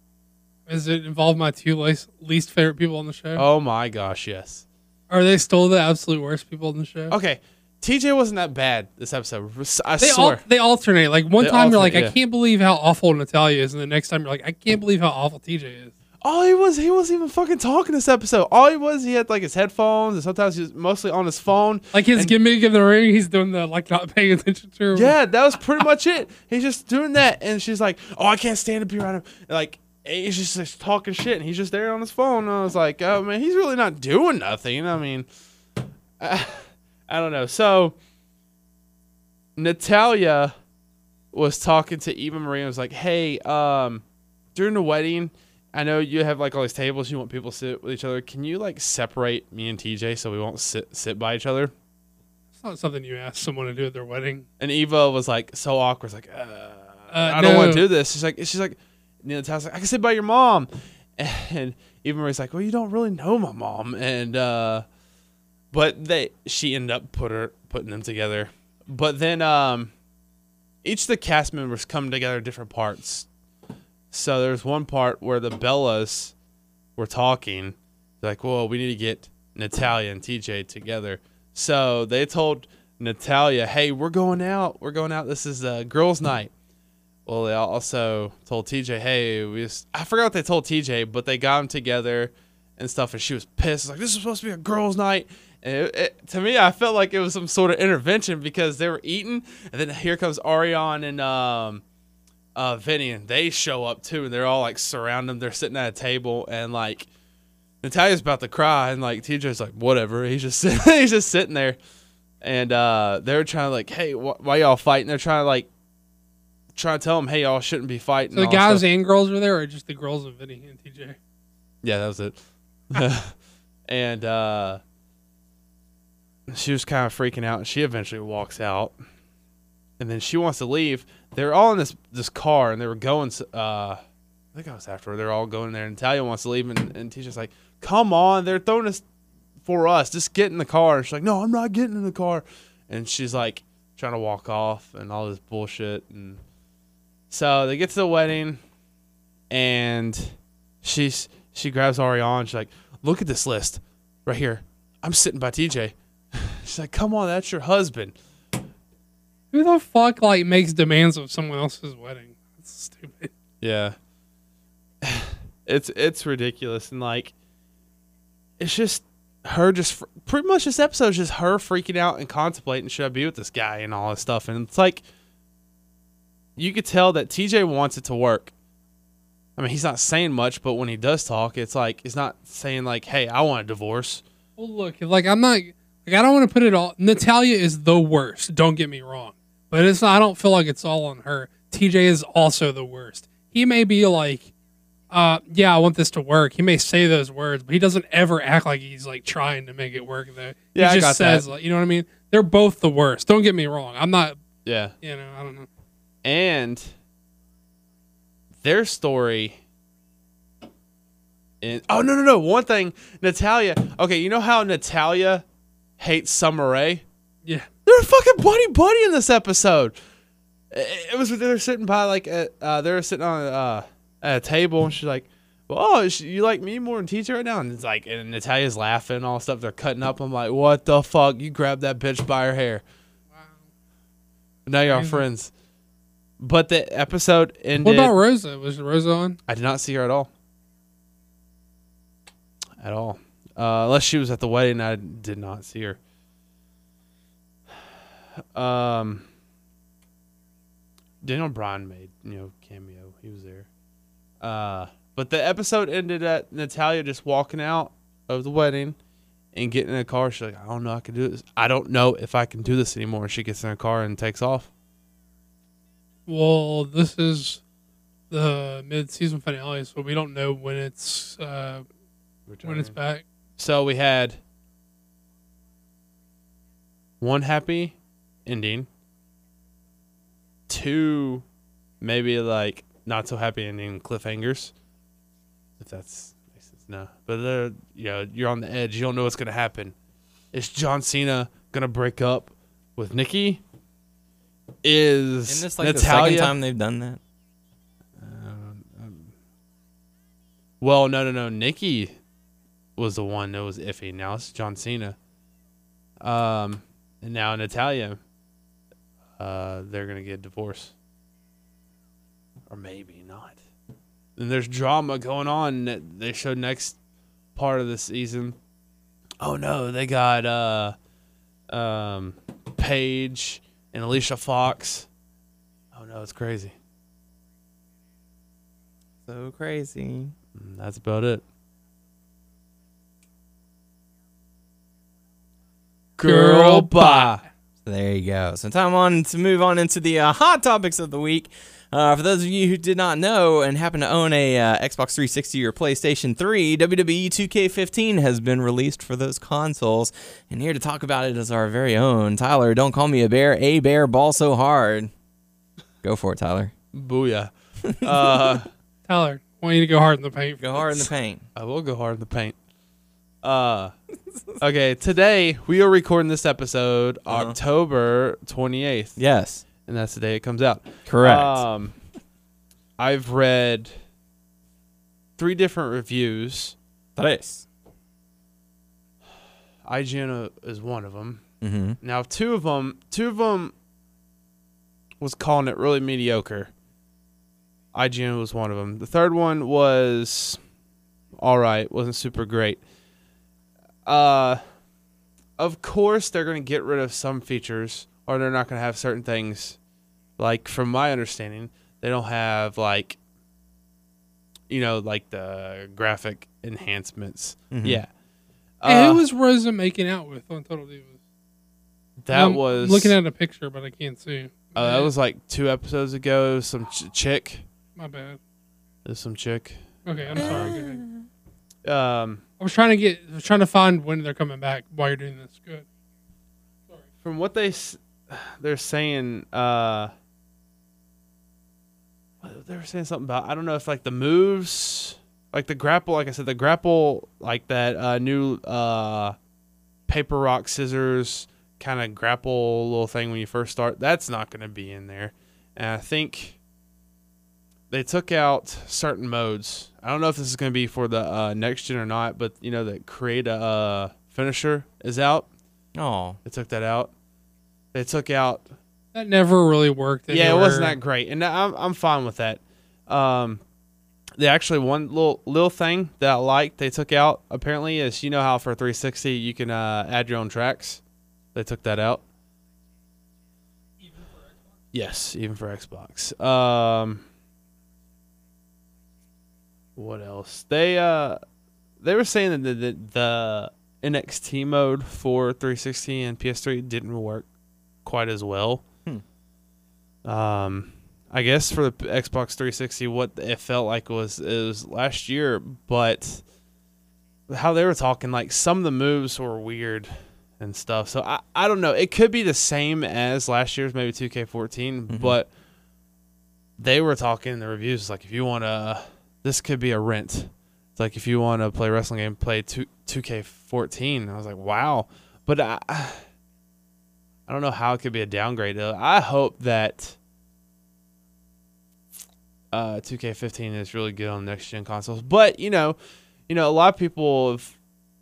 Does it involve my two least, least favorite people on the show? Oh my gosh, yes. Are they still the absolute worst people on the show? Okay, TJ wasn't that bad this episode. I They, swear. al- they alternate. Like one They time you're like, alternate, I yeah. can't believe how awful Natalya is, and the next time you're like, I can't believe how awful TJ is. All he was, he wasn't even fucking talking this episode. All he was, he had like his headphones, and sometimes he was mostly on his phone. Like his And- gimmick in the ring, he's doing the like not paying attention to. Her. Yeah, that was pretty much it. He's just doing that, and she's like, "Oh, I can't stand to be around him." Like he's just, just talking shit, and he's just there on his phone. And I was like, "Oh man, he's really not doing nothing." I mean, I, I don't know. So Natalya was talking to Eva Marie and was like, "Hey, um, during the wedding." I know you have like all these tables. You want people to sit with each other. Can you like separate me and TJ so we won't sit sit by each other? It's not something you ask someone to do at their wedding. And Eva was like so awkward. Like, uh, Uh, I don't want to do this. She's like, she's like, Neil Tyler's like, I can sit by your mom. And Eva Marie's like, well, you don't really know my mom. And, uh, but they, she ended up put her, putting them together. But then, um, each of the cast members come together different parts. So there's one part where the Bellas were talking. Like, well, we need to get Natalya and TJ together. So they told Natalya, hey, we're going out. We're going out. This is a girls' night. Well, they also told TJ, hey, we just, I forgot what they told TJ, but they got them together and stuff. And she was pissed. Like, this is supposed to be a girls' night. And it, it, to me, I felt like it was some sort of intervention because they were eating. And then here comes Ariane and um, uh, Vinny, and they show up too. And they're all like surround them. They're sitting at a table. And like, Natalya's about to cry. And like, TJ's like, whatever. He's just, sitting, he's just sitting there. And uh, they're trying to like, hey, wh- why y'all fighting? They're trying to like, trying to tell them, hey, y'all shouldn't be fighting. So the guys and girls were there, or just the girls and Vinny and TJ? Yeah, that was it. and uh, she was kind of freaking out, and she eventually walks out. And then she wants to leave. They're all in this this car, and they were going. Uh, I think I was after. They're all going there, and Talia wants to leave, and, and Tisha's like, "Come on, they're throwing us for us. Just get in the car." And she's like, "No, I'm not getting in the car." And she's like trying to walk off, and all this bullshit. And so they get to the wedding, and she's she grabs Ariane. She's like, "Look at this list right here. I'm sitting by TJ." She's like, "Come on, that's your husband." Who the fuck like makes demands of someone else's wedding? That's stupid. Yeah. it's it's ridiculous and like it's just her just pretty much this episode is just her freaking out and contemplating should I be with this guy and all this stuff and it's like you could tell that TJ wants it to work. I mean, he's not saying much, but when he does talk, it's like he's not saying like, "Hey, I want a divorce." Well, look, like I'm not like I don't want to put it all. Natalya is the worst. Don't get me wrong, but it's not. I don't feel like it's all on her. TJ is also the worst. He may be like, uh, yeah, I want this to work. He may say those words, but he doesn't ever act like he's like trying to make it work. Though Yeah, I he got just says, that. like, you know what I mean? They're both the worst. Don't get me wrong. I'm not. Yeah. You know, I don't know. and their story and oh no no no one thing natalya okay you know how natalya hates summer rae Yeah, they're a fucking buddy buddy in this episode it, it was they're sitting by like a, uh they're sitting on uh at a table and she's like well, oh, you like me more than teacher right now? And it's like, and Natalya's laughing, all stuff. They're cutting up. I'm like, what the fuck? You grabbed that bitch by her hair. Now you're Crazy. friends. But the episode ended. What about Rosa? Was Rosa on? I did not see her at all. At all. Uh, unless she was at the wedding, I did not see her. Um, Daniel Bryan made you know cameo. He was there. Uh, but the episode ended at Natalya just walking out of the wedding and getting in a car. She's like, I don't know, I can do this. I don't know if I can do this anymore. She gets in a car and takes off. Well, this is the mid-season finale, so we don't know when it's uh, when it's back. So we had one happy ending, two maybe like not so happy ending cliffhangers. If that's makes sense. No, but they're you know you're on the edge. You don't know what's gonna happen. Is John Cena gonna break up with Nikki? Is Isn't this like Natalya? the second time they've done that? Well, no, no, no. Nikki was the one that was iffy. Now it's John Cena. Um, and now Natalya, uh, they're gonna get divorced, or maybe not. And there's drama going on that they showed next part of the season. Oh no, they got uh, um, Paige and Alicia Fox. Oh no, it's crazy. So crazy. Mm, That's about it. Girl, bye. So there you go. So time on to move on into the uh, hot topics of the week. Uh, for those of you who did not know and happen to own a uh, Xbox 360 or PlayStation 3, E WWE 2K15 has been released for those consoles. And here to talk about it is our very own Tyler. Don't call me a bear. A bear ball so hard. Go for it, Tyler. Booyah. Uh, Tyler, I want you to go hard in the paint. Go hard in the paint. I will go hard in the paint. Uh, okay, today we are recording this episode Uh-huh. October 28th, Yes, and that's the day it comes out. correct. Um, I've read three different reviews. Tres. IGN is one of them. Mm-hmm. Now, two of them, two of them was calling it really mediocre. IGN was one of them. The third one was all right, wasn't super great. Uh, of course, they're going to get rid of some features, or they're not going to have certain things. Like from my understanding, they don't have like, you know, like the graphic enhancements. Mhm. Yeah. Hey, Uh, who was Rosa making out with on Total Divas? that I'm was looking at a picture, but I can't see. Uh, that was like two episodes ago. Some ch- chick. my bad. There's some chick. Okay, I'm sorry. Go. Um, I was trying to get, I was trying to find when they're coming back while you're doing this. Good. Sorry. from what they they're saying, uh, they were saying something about I don't know if like the moves, like the grapple. Like I said, the grapple, like that uh, new uh, paper rock scissors kind of grapple little thing when you first start. That's not going to be in there, and I think they took out certain modes. I don't know if this is going to be for the uh, next gen or not, but you know that create a uh, finisher is out. Oh, They took that out. They took out. That never really worked. Yeah, it wasn't that great, and I'm I'm fine with that. Um, they actually one little little thing that I liked they took out apparently is you know how for 360 you can uh, add your own tracks. They took that out. Yes, even for Xbox. Um, what else? They uh, they were saying that the, the, the NXT mode for 360 and PS3 didn't work quite as well. Um, I guess for the Xbox 360, what it felt like was it was last year, but how they were talking, like some of the moves were weird and stuff. So I, I don't know. It could be the same as last year's, maybe 2K14, but they were talking in the reviews like if you want to, this could be a rent. It's like if you want to play a wrestling game, play two 2K14. I was like, wow, but I. I don't know how it could be a downgrade. I hope that uh, 2K15 is really good on next gen consoles. But you know, you know, a lot of people have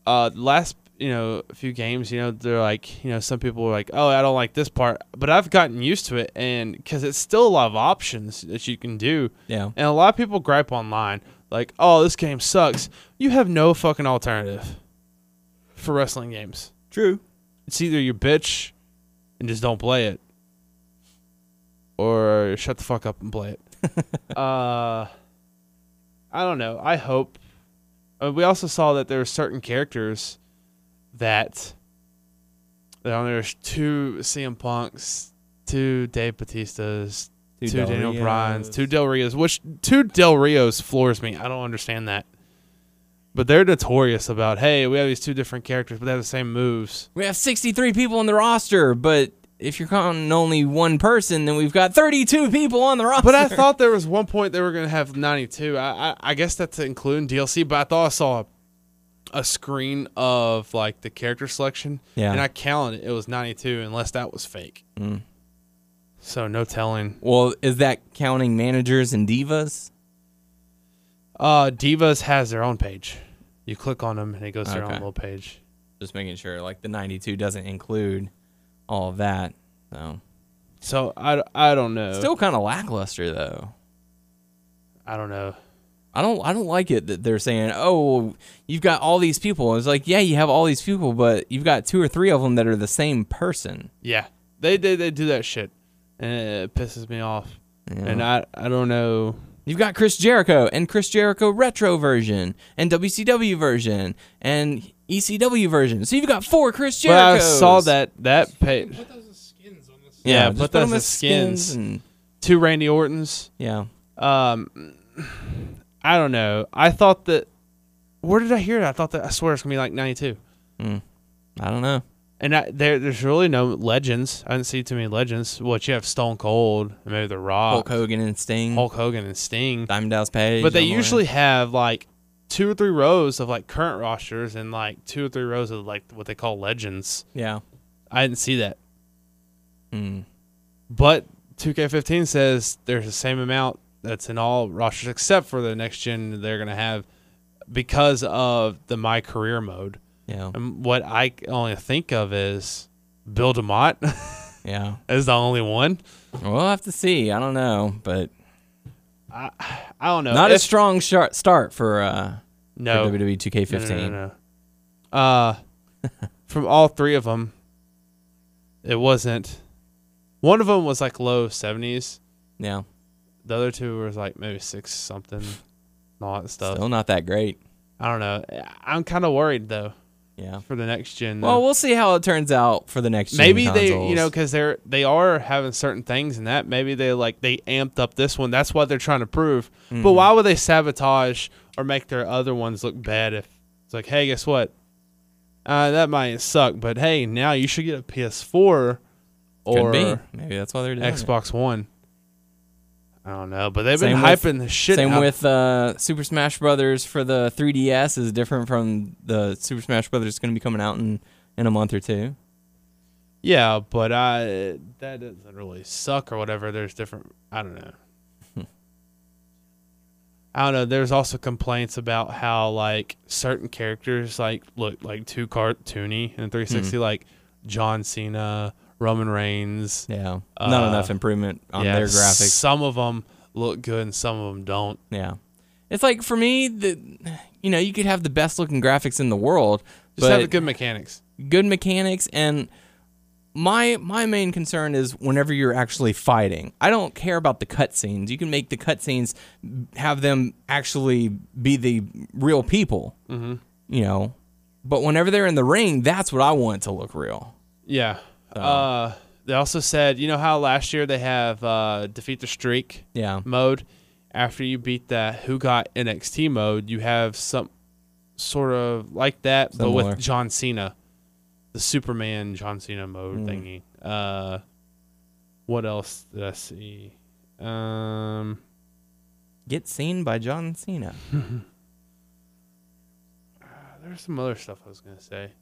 uh, last you know a few games. You know, they're like you know some people are like, oh, I don't like this part, but I've gotten used to it, and because it's still a lot of options that you can do. yeah. And a lot of people gripe online, like, oh, this game sucks. You have no fucking alternative for wrestling games. True. It's either you bitch and just don't play it, or shut the fuck up and play it. uh, I don't know. I hope. Uh, we also saw that there were certain characters that. that there's two CM Punks, two Dave Batistas, two, Del Daniel Rios. Bryan's, two Del Rios, which two Del Rios floors me. I don't understand that. But they're notorious about, hey, we have these two different characters, but they have the same moves. We have 63 people on the roster, but if you're counting only one person, then we've got 32 people on the roster. But I thought there was one point they were going to have 92. I, I I guess that's including DLC, but I thought I saw a, a screen of like the character selection, Yeah. and I counted it. It was 92, unless that was fake. Mm. So no telling. Well, is that counting managers and divas? Uh, Divas has their own page. You click on them and it goes to their own little page. Just making sure like the 92 doesn't include all of that. So So I, I don't know. still kind of lackluster though. I don't know. I don't I don't like it that they're saying, "Oh, you've got all these people." It's like, "Yeah, you have all these people, but you've got two or three of them that are the same person." Yeah, they they, they do that shit, and it pisses me off. Yeah. And I I don't know. You've got Chris Jericho and Chris Jericho retro version and WCW version and ECW version. So you've got four Chris But I saw that that page. Put those as skins on this. Yeah, just put them those as as skins. and Two Randy Ortons. yeah. Um, I don't know. I thought that. Where did I hear it? I thought that I swear it's gonna be like ninety two. Mm. I don't know. And I, there, there's really no legends. I didn't see too many legends. What you have Stone Cold, maybe The Rock, Hulk Hogan and Sting, Hulk Hogan, and Sting. Diamond Dallas Page. But they usually have like two or three rows of like current rosters and like two or three rows of like what they call legends. yeah. I didn't see that. Mm. But 2K15 says there's the same amount that's in all rosters except for the next gen they're going to have because of the My Career mode. Yeah. And what I only think of is Bill DeMott Yeah. is the only one. We'll have to see. I don't know, but I don't know. not a strong shart start for uh no. for WWE 2K15. No, no, no. Uh, from all three of them, it wasn't. One of them was like low seventies. Yeah. The other two was like maybe six something, all that stuff. Still not that great. I don't know. I'm kind of worried though Yeah. for the next gen. Well, though. we'll see how it turns out for the next gen maybe they, you know, because they're they are having certain things in that. Maybe they like they amped up this one. That's what they're trying to prove. But Mhm. why would they sabotage or make their other ones look bad if it's like, hey, guess what? Uh, that might suck, but hey, now you should get a PS4 Could or be. Maybe that's why they're doing it. Xbox One. I don't know, but they've been Same with- hyping the shit. Same out- with uh, Super Smash Brothers for the 3DS is different from the Super Smash Brothers going to be coming out in in a month or two. yeah, but I that doesn't really suck or whatever. There's different. I don't know. I don't know. There's also complaints about how like certain characters like look like too cartoony in 360, like John Cena, Roman Reigns. Yeah, not Uh, enough improvement on yeah, their graphics. Some of them look good and some of them don't. Yeah, it's like for me the you know you could have the best looking graphics in the world, Just but have the good mechanics. good mechanics and my my main concern is whenever you're actually fighting. I don't care about the cutscenes. You can make the cutscenes have them actually be the real people. Mhm. You know, but whenever they're in the ring, that's what I want to look real. Yeah. So- Uh, they also said, you know how last year they have uh, defeat the streak Yeah. mode. After you beat that Who Got NXT mode, you have some sort of like that, but with John Cena, the Superman John Cena mode Mm. thingy. Uh, what else did I see? Um, Get seen by John Cena. there's some other stuff I was gonna say.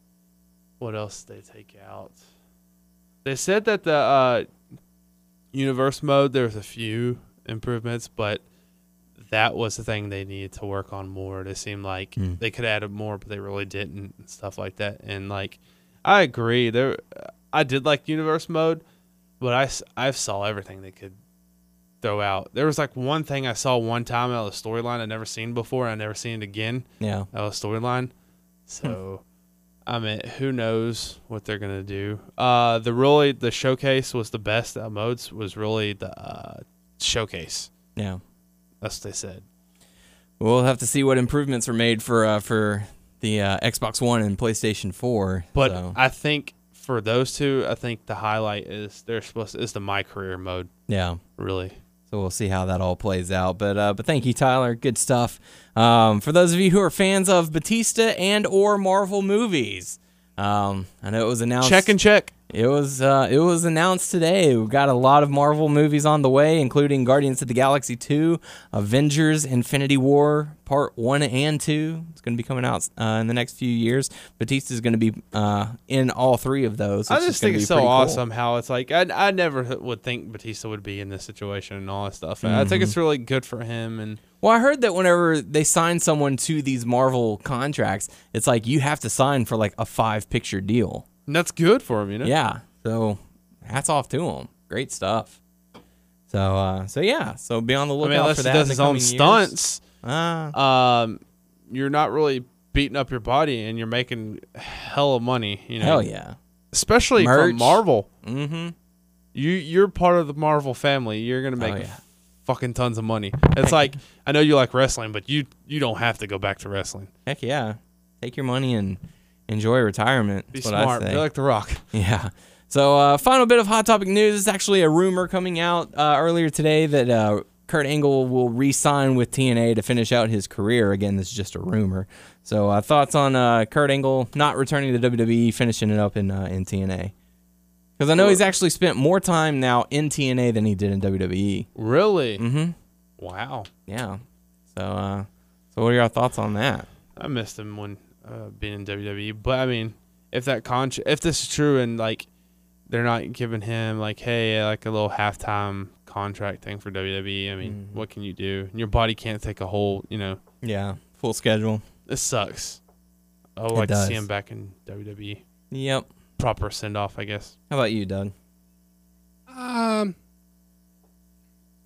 What else did they take out? They said that the uh, universe mode there was a few improvements, but that was the thing they needed to work on more. It seemed like Hmm. they could add more, but they really didn't, and stuff like that. And like, I agree. There, I did like universe mode, but I I saw everything they could throw out. There was like one thing I saw one time out of the storyline I'd never seen before. and I never seen it again Yeah. uh, storyline. So, I mean, who knows what they're gonna do? Uh, the really the showcase was the best uh, modes was really the uh, showcase. Yeah. That's what they said. We'll have to see what improvements are made for uh, for the uh, Xbox One and PlayStation 4. But so, I think for those two, I think the highlight is they're supposed to, is the my career mode. yeah. Really, So we'll see how that all plays out. But uh, but thank you, Tyler. Good stuff. Um, for those of you who are fans of Batista and or Marvel movies, um, I know it was announced. check and check. It was uh, it was announced today. We've got a lot of Marvel movies on the way, including Guardians of the Galaxy 2, Avengers Infinity War Part 1 and 2. It's going to be coming out uh, in the next few years. Batista is going to be uh, in all three of those. I just think it's so pretty cool. awesome how it's like I I never would think Batista would be in this situation and all that stuff. And I think Mm-hmm. it's really good for him and Well, I heard that whenever they sign someone to these Marvel contracts, it's like you have to sign for like a five picture deal. And that's good for him, you know. Yeah. So hats off to him. Great stuff. So uh so yeah. So be on the I lookout mean, unless for he that. does in the his own years. stunts, Ah, um, you're not really beating up your body and you're making hell of money. You know, hell yeah. especially Merch. from Marvel. Mm-hmm. You you're part of the Marvel family. You're gonna make Oh, yeah. fucking tons of money. It's like I know you like wrestling, but you you don't have to go back to wrestling. Heck yeah. Take your money and enjoy retirement. Be smart. I Be like The Rock. Yeah. So, uh, final bit of hot topic news. It's actually a rumor coming out uh, earlier today that uh, Kurt Angle will re-sign with TNA to finish out his career. Again, this is just a rumor. So, uh, thoughts on uh, Kurt Angle not returning to WWE, finishing it up in uh, in TNA? Because I know he's actually spent more time now in TNA than he did in WWE. Really? Mm-hmm. Wow. Yeah. So, uh, so what are your thoughts on that? I missed him when uh, being in WWE. But I mean, if that contract, if this is true and like they're not giving him like hey like a little halftime contract thing for WWE, I mean, Mhm. what can you do? And your body can't take a whole. You know, Yeah. Full schedule. this sucks. I would It like to see him back in WWE. Yep. Proper send off, I guess. How about you, Doug? Um,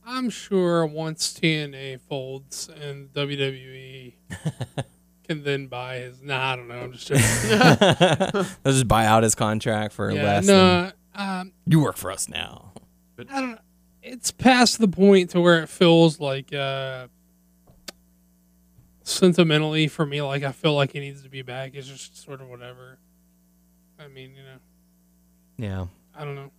I'm sure once TNA folds and WWE can then buy his. Nah, I don't know. I'm just joking. They'll just buy out his contract for yeah, less. than- no. Um, you work for us now. But I don't know. It's past the point to where it feels like uh sentimentally for me, like I feel like he needs to be back. It's just sort of whatever. I mean, you know, Yeah. I don't know.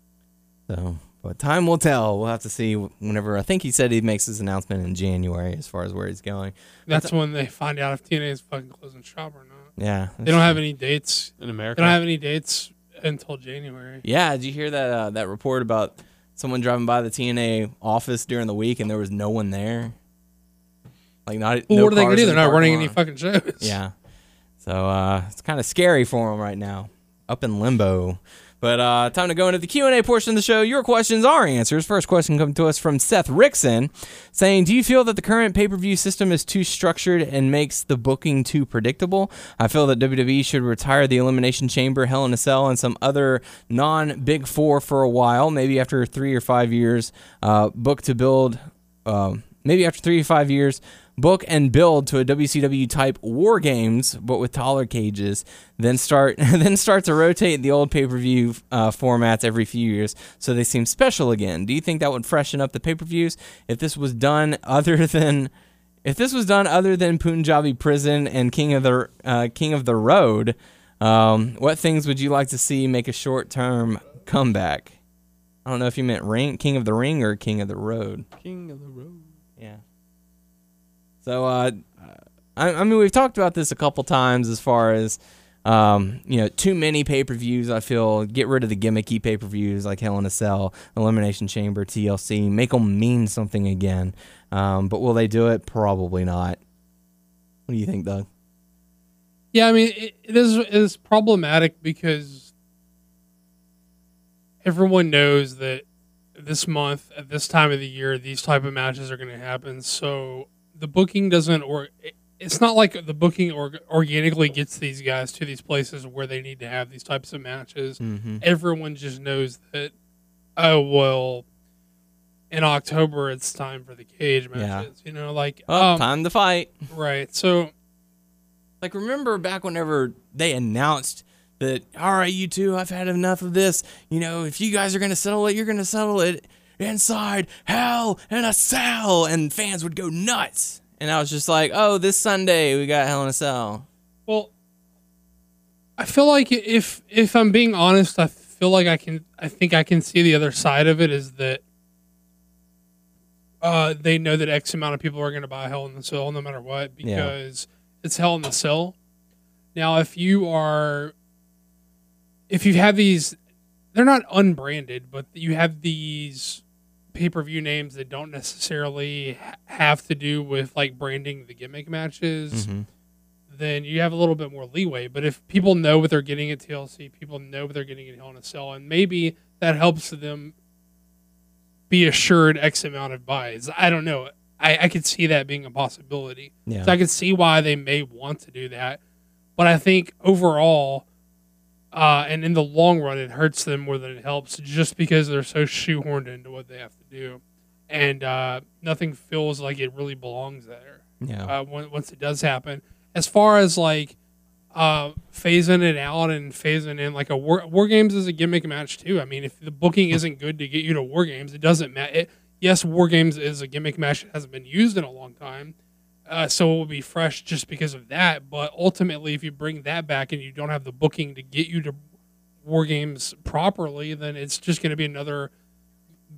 So, but time will tell. We'll have to see whenever. I think he said he makes his announcement in January as far as where he's going. That's when they find out if TNA is fucking closing shop or not. Yeah. They don't have any dates. In America, They don't have any dates until January. Yeah. Did you hear that uh, that report about someone driving by the TNA office during the week and there was no one there? Like not. Well, no what are they gonna do? They're not running parking any fucking shows. Yeah. So uh, it's kind of scary for them right now, up in limbo. But uh, time to go into the Q and A portion of the show. Your questions, our answers. First question coming to us from Seth Rickson, saying, "Do you feel that the current pay per view system is too structured and makes the booking too predictable? I feel that WWE should retire the Elimination Chamber, Hell in a Cell, and some other non Big Four for a while. Maybe after three or five years, uh, book to build." Um, maybe after three or five years, book and build to a WCW type war games, but with taller cages. Then start then start to rotate the old pay per view uh, formats every few years, so they seem special again. Do you think that would freshen up the pay per views if this was done other than if this was done other than Punjabi Prison and King of the uh, King of the Road? Um, what things would you like to see make a short term comeback? I don't know if you meant ring, King of the Ring or King of the Road. King of the Road. So, uh, I, I mean, we've talked about this a couple times as far as, um, you know, too many pay per views. I feel get rid of the gimmicky pay per views like Hell in a Cell, Elimination Chamber, TLC, make them mean something again. Um, but will they do it? Probably not. What do you think, Doug? Yeah, I mean, it, it is it is problematic because everyone knows that this month at this time of the year these type of matches are going to happen. So the booking doesn't or it's not like the booking or, organically gets these guys to these places where they need to have these types of matches. Mm-hmm. Everyone just knows that oh well in October it's time for the cage Yeah. matches. You know, like Oh, um, time to fight. right. So Like, remember back whenever they announced that, all right, you two, I've had enough of this. You know, if you guys are going to settle it, you're going to settle it inside Hell in a Cell. And fans would go nuts. And I was just like, oh, this Sunday we got Hell in a Cell. Well, I feel like if if I'm being honest, I feel like I can. I think I can see the other side of it is that uh, they know that X amount of people are going to buy Hell in the Cell no matter what Yeah. because it's Hell in the Cell. Now, if you are, if you have these, they're not unbranded, but you have these pay per view names that don't necessarily have to do with like branding the gimmick matches. Mhm. Then you have a little bit more leeway. But if people know what they're getting at TLC, people know what they're getting at Hell in a Cell, and maybe that helps them be assured X amount of buys. I don't know. I, I could see that being a possibility. Yeah. So I could see why they may want to do that. But I think overall, uh, and in the long run, it hurts them more than it helps just because they're so shoehorned into what they have to do. And uh, nothing feels like it really belongs there yeah. uh, when, once it does happen. As far as like uh, phasing it out and phasing in, like a war, war games is a gimmick match too. I mean, if the booking isn't good to get you to war games, it doesn't matter. Yes, war games is a gimmick match that hasn't been used in a long time, uh, so it will be fresh just because of that. But ultimately, if you bring that back and you don't have the booking to get you to war games properly, then it's just going to be another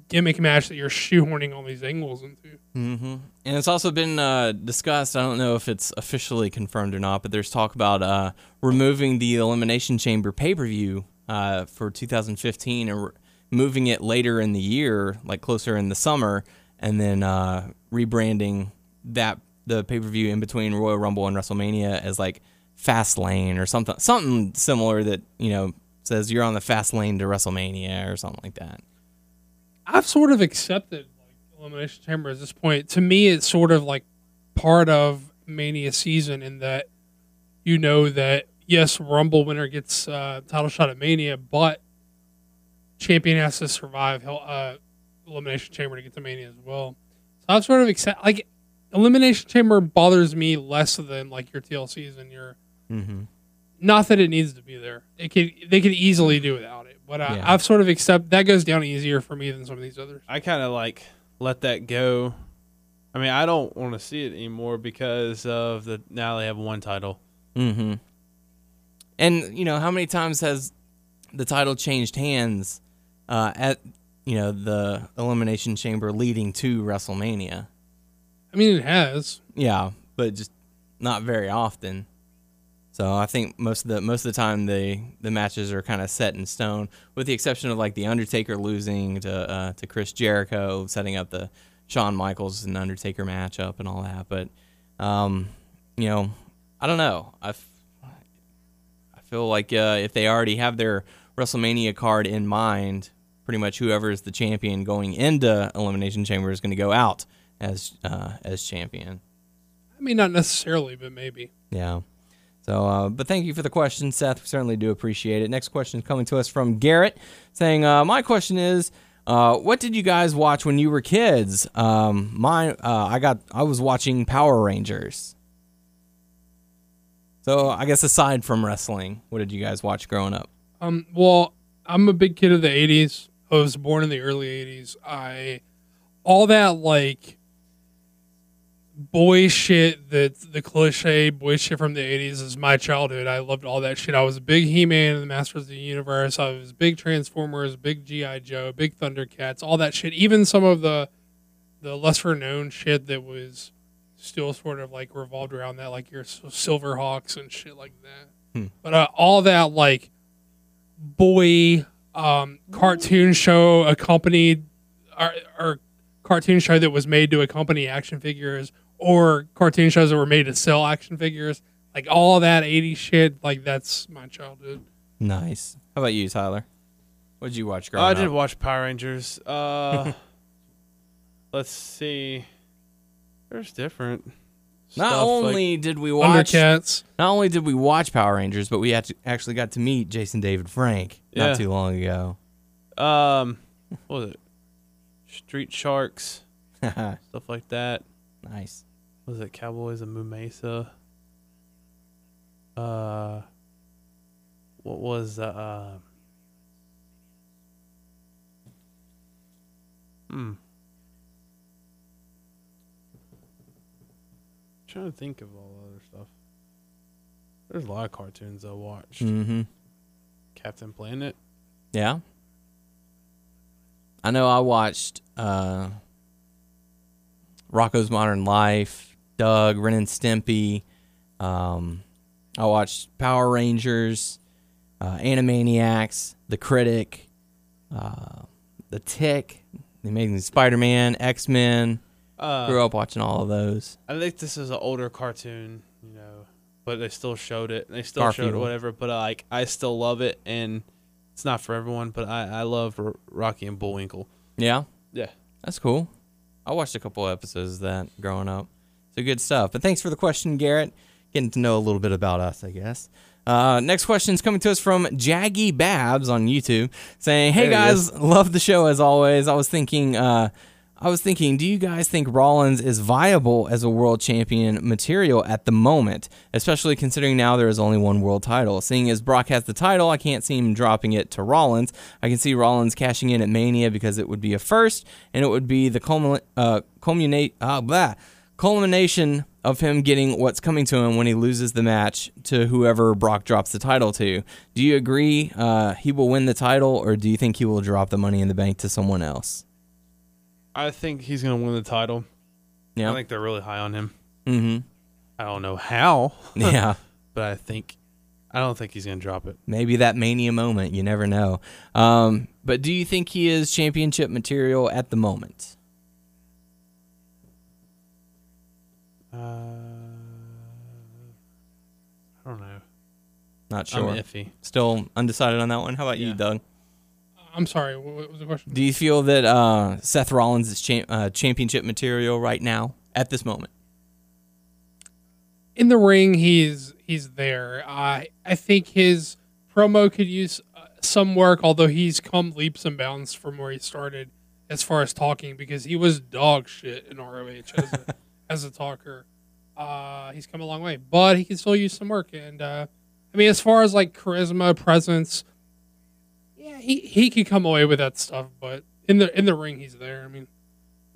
gimmick match that you're shoehorning all these angles into. hmm And it's also been uh, discussed. I don't know if it's officially confirmed or not, but there's talk about uh, removing the Elimination Chamber pay per view uh, for 2015 and re- moving it later in the year, like closer in the summer, and then uh, rebranding that the pay per view in between Royal Rumble and WrestleMania as like Fast Lane or something, something similar that you know says you're on the fast lane to WrestleMania or something like that. I've sort of accepted like Elimination Chamber at this point. To me, it's sort of like part of Mania season in that you know that yes, Rumble winner gets uh, title shot at Mania, but champion has to survive uh, Elimination Chamber to get to Mania as well. So I've sort of accept like Elimination Chamber bothers me less than like your TLCs and your. Mm-hmm. Not that it needs to be there. It could they could easily do without it, but I, Yeah. I've sort of accept that goes down easier for me than some of these others. I kind of like let that go. I mean, I don't want to see it anymore because of the now they have one title. Mm-hmm. And you know, how many times has the title changed hands uh, at you know the elimination chamber leading to WrestleMania? I mean, it has. Yeah, but just not very often. So I think most of the most of the time the the matches are kind of set in stone, with the exception of like the Undertaker losing to uh, to Chris Jericho, setting up the Shawn Michaels and Undertaker matchup and all that. But um, you know, I don't know. I feel like uh, if they already have their WrestleMania card in mind, pretty much whoever is the champion going into Elimination Chamber is going to go out as uh, as champion. I mean, not necessarily, but maybe. Yeah. So, uh, but thank you for the question, Seth. We certainly do appreciate it. Next question is coming to us from Garrett, saying, uh, "My question is, uh, what did you guys watch when you were kids? Um, mine, uh, I got, I was watching Power Rangers. So, I guess aside from wrestling, what did you guys watch growing up? Um, well, I'm a big kid of the '80s. I was born in the early '80s. I all that like boy shit that the cliche boy shit from the 80s is my childhood. I loved all that shit. I was a big He-Man and the Masters of the Universe. I was big Transformers, big GI Joe, big Thundercats, all that shit. Even some of the the lesser known shit that was still sort of like revolved around that like your Silverhawks and shit like that. But uh, all that like boy um, cartoon show accompanied or, or cartoon show that was made to accompany action figures or cartoon shows that were made to sell action figures like all that 80s shit like that's my childhood Nice. How about you, Tyler? What did you watch Oh, growing I up? did watch Power Rangers. Uh, let's see. There's different. Not stuff, like- only did we watch, Thundercats not only did we watch Power Rangers, but we actually got to meet Jason David Frank Yeah. not too long ago. um, what was it? Street Sharks, stuff like that. What was it Cowboys and Moo Mesa? Uh, what was uh, uh hmm. trying to think of all the other stuff. There's a lot of cartoons I watched. Mm-hmm. Captain Planet. Yeah. I know I watched uh, Rocko's Modern Life, Doug, Ren and Stimpy. Um, I watched Power Rangers, uh, Animaniacs, The Critic, uh, The Tick, The Amazing Spider-Man, X-Men. Uh, Grew up watching all of those. I think this is an older cartoon, you know, but they still showed it. They still showed it, whatever. But uh, like, I still love it, and it's not for everyone. But I, I love R- Rocky and Bullwinkle. Yeah, Yeah. that's cool. I watched a couple episodes of that growing up. So good stuff. But thanks for the question, Garrett. Getting to know a little bit about us, I guess. Uh, next question is coming to us from Jaggy Babs on YouTube, saying, "Hey There guys, love the show as always. I was thinking, uh, I was thinking, do you guys think Rollins is viable as a world champion material at the moment, especially considering now there is only one world title? Seeing as Brock has the title, I can't see him dropping it to Rollins. I can see Rollins cashing in at Mania because it would be a first, and it would be the culmin- uh, culminate, uh, blah, culmination of him getting what's coming to him when he loses the match to whoever Brock drops the title to. Do you agree uh, he will win the title, or do you think he will drop the Money in the Bank to someone else? I think he's gonna win the title. Yeah. I think they're really high on him. mm-hmm. I don't know how, Yeah. but I think I don't think he's gonna drop it. Maybe that mania moment. You never know. Um, but do you think he is championship material at the moment? Uh, I don't know. Not sure. I'm iffy. Still undecided on that one. How about you, Yeah. Doug? I'm sorry. What, what was the question? Do you feel that uh, Seth Rollins is cha- uh, championship material right now at this moment? in the ring, he's he's there. I I think his promo could use uh, some work, although he's come leaps and bounds from where he started as far as talking because he was dog shit in ROH as a, as a talker. Uh, he's come a long way, but he can still use some work. And uh, I mean, as far as like charisma, presence, yeah, he he could come away with that stuff. But in the in the ring, he's there. I mean.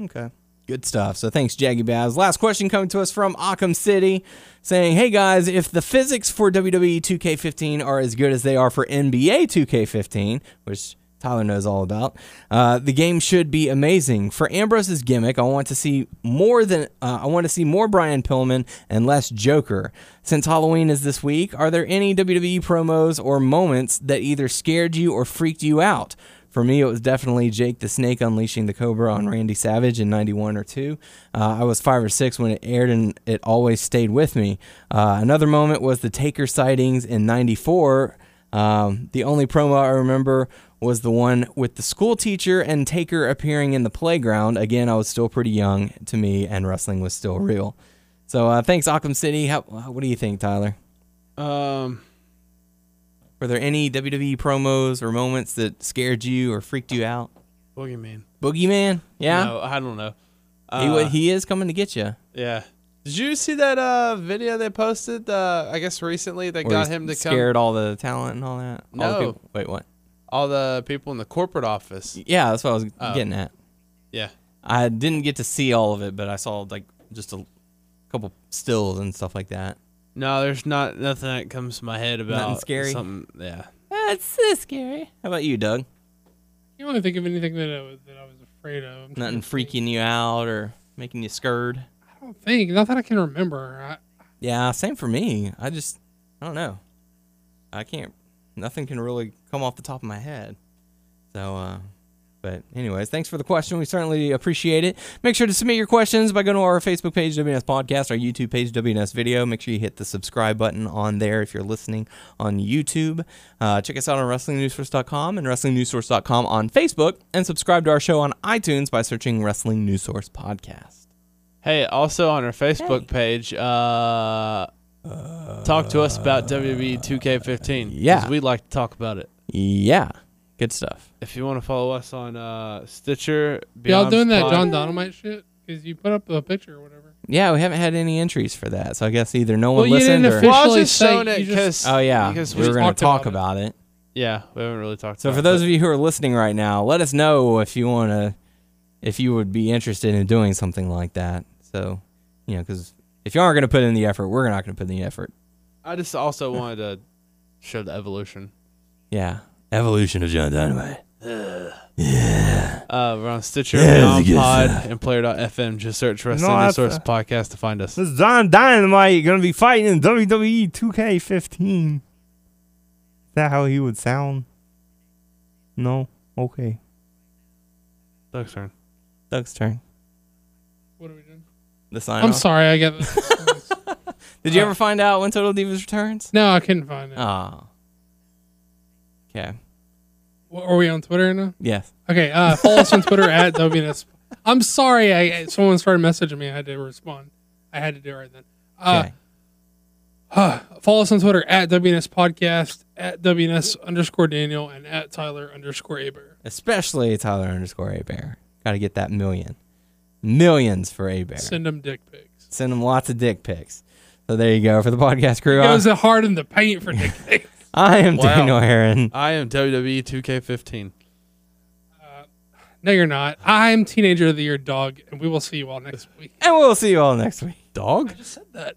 Okay. Good stuff. So thanks, Jaggy Babs. Last question coming to us from Occam City saying, Hey guys, if the physics for WWE 2K15 are as good as they are for NBA 2K15, which Tyler knows all about, uh, the game should be amazing. For Ambrose's gimmick, I want to see more than uh, I want to see more Brian Pillman and less Joker. Since Halloween is this week, are there any WWE promos or moments that either scared you or freaked you out? For me, it was definitely Jake the Snake unleashing the Cobra on Randy Savage in 91 or 2. Uh, I was 5 or 6 when it aired and it always stayed with me. Uh, another moment was the Taker sightings in 94. Um, the only promo I remember was the one with the school teacher and Taker appearing in the playground. Again, I was still pretty young to me and wrestling was still real. So uh, thanks, Occam City. How, what do you think, Tyler? Um, Were there any WWE promos or moments that scared you or freaked you out? Boogeyman. Boogeyman? Yeah? No, I don't know. He, Uh, he is coming to get you. Yeah. Did you see that uh video they posted? Uh, I guess recently that got him to come. scared all the talent and all that. No. people- wait, what? All the people in the corporate office. Yeah, that's what I was Oh. getting at. Yeah. I didn't get to see all of it, but I saw like just a couple stills and stuff like that. No, there's not nothing that comes to my head about scary? Something. Yeah. Eh, that's so scary. How about you, Doug? You only think of anything that I was, that I was afraid of. I'm Nothing freaking you out or making you scared? I don't think. Not that I can remember. I, Yeah, same for me. I just, I don't know. I can't, nothing can really come off the top of my head. So, uh, but anyways, thanks for the question. We certainly appreciate it. Make sure to submit your questions by going to our Facebook page, WNS Podcast, our YouTube page, WNS Video. Make sure you hit the subscribe button on there if you're listening on YouTube. Uh, check us out on WrestlingNewsSource.com and WrestlingNewsSource.com on Facebook, and subscribe to our show on iTunes by searching Wrestling News Source Podcast. Hey, also on our Facebook page, uh, talk to us about WWE 2K15. Yeah. we'd like to talk about it. Yeah, good stuff. If you want to follow us on uh, Stitcher, y'all Beyond doing that John Dynamite shit? Because you put up a picture or whatever. Yeah, we haven't had any entries for that, so I guess either no one you listened or. officially Well, I was just say- it because Oh yeah, because we we were going to talk about about it. yeah we haven't really talked. So about for those but- of you who are listening right now, let us know if you want to, if you would be interested in doing something like that. So, you know, because if you aren't going to put in the effort, we're not going to put in the effort. I just also wanted to show the evolution. Yeah, evolution of John Dynamite. Yeah. Uh, we're on Stitcher, Yeah, Beyond good Pod, stuff. and Player.fm. Just search Wrestling No, News that's, Source Podcast to find us. This is John Dynamite gonna be fighting in WWE 2K15. Is that how he would sound? No. Okay. Doug's turn. Doug's turn. What are we doing? The sign. I'm off. sorry, I get. Did you Uh, ever find out when Total Divas returns? no, I couldn't find it. Oh. Okay. What, are we on Twitter now? Yes. Okay, uh, follow us on Twitter at WNS. I'm sorry, I someone started messaging me. I had to respond. I had to do it right then. Uh, Okay. follow us on Twitter at WNS Podcast, at WNS underscore Daniel, and at Tyler underscore Aber. Especially Tyler underscore A Bear. Got to get that million. Millions for A Bear. Send them dick pics. Send them lots of dick pics. So there you go for the podcast crew. It was hard in the paint for dick pics. I am Wow. Daniel Heron. I am WWE 2K15. Uh, no, you're not. I'm Teenager of the Year Dog, and we will see you all next week. And we'll see you all next week. Dog? I just said that.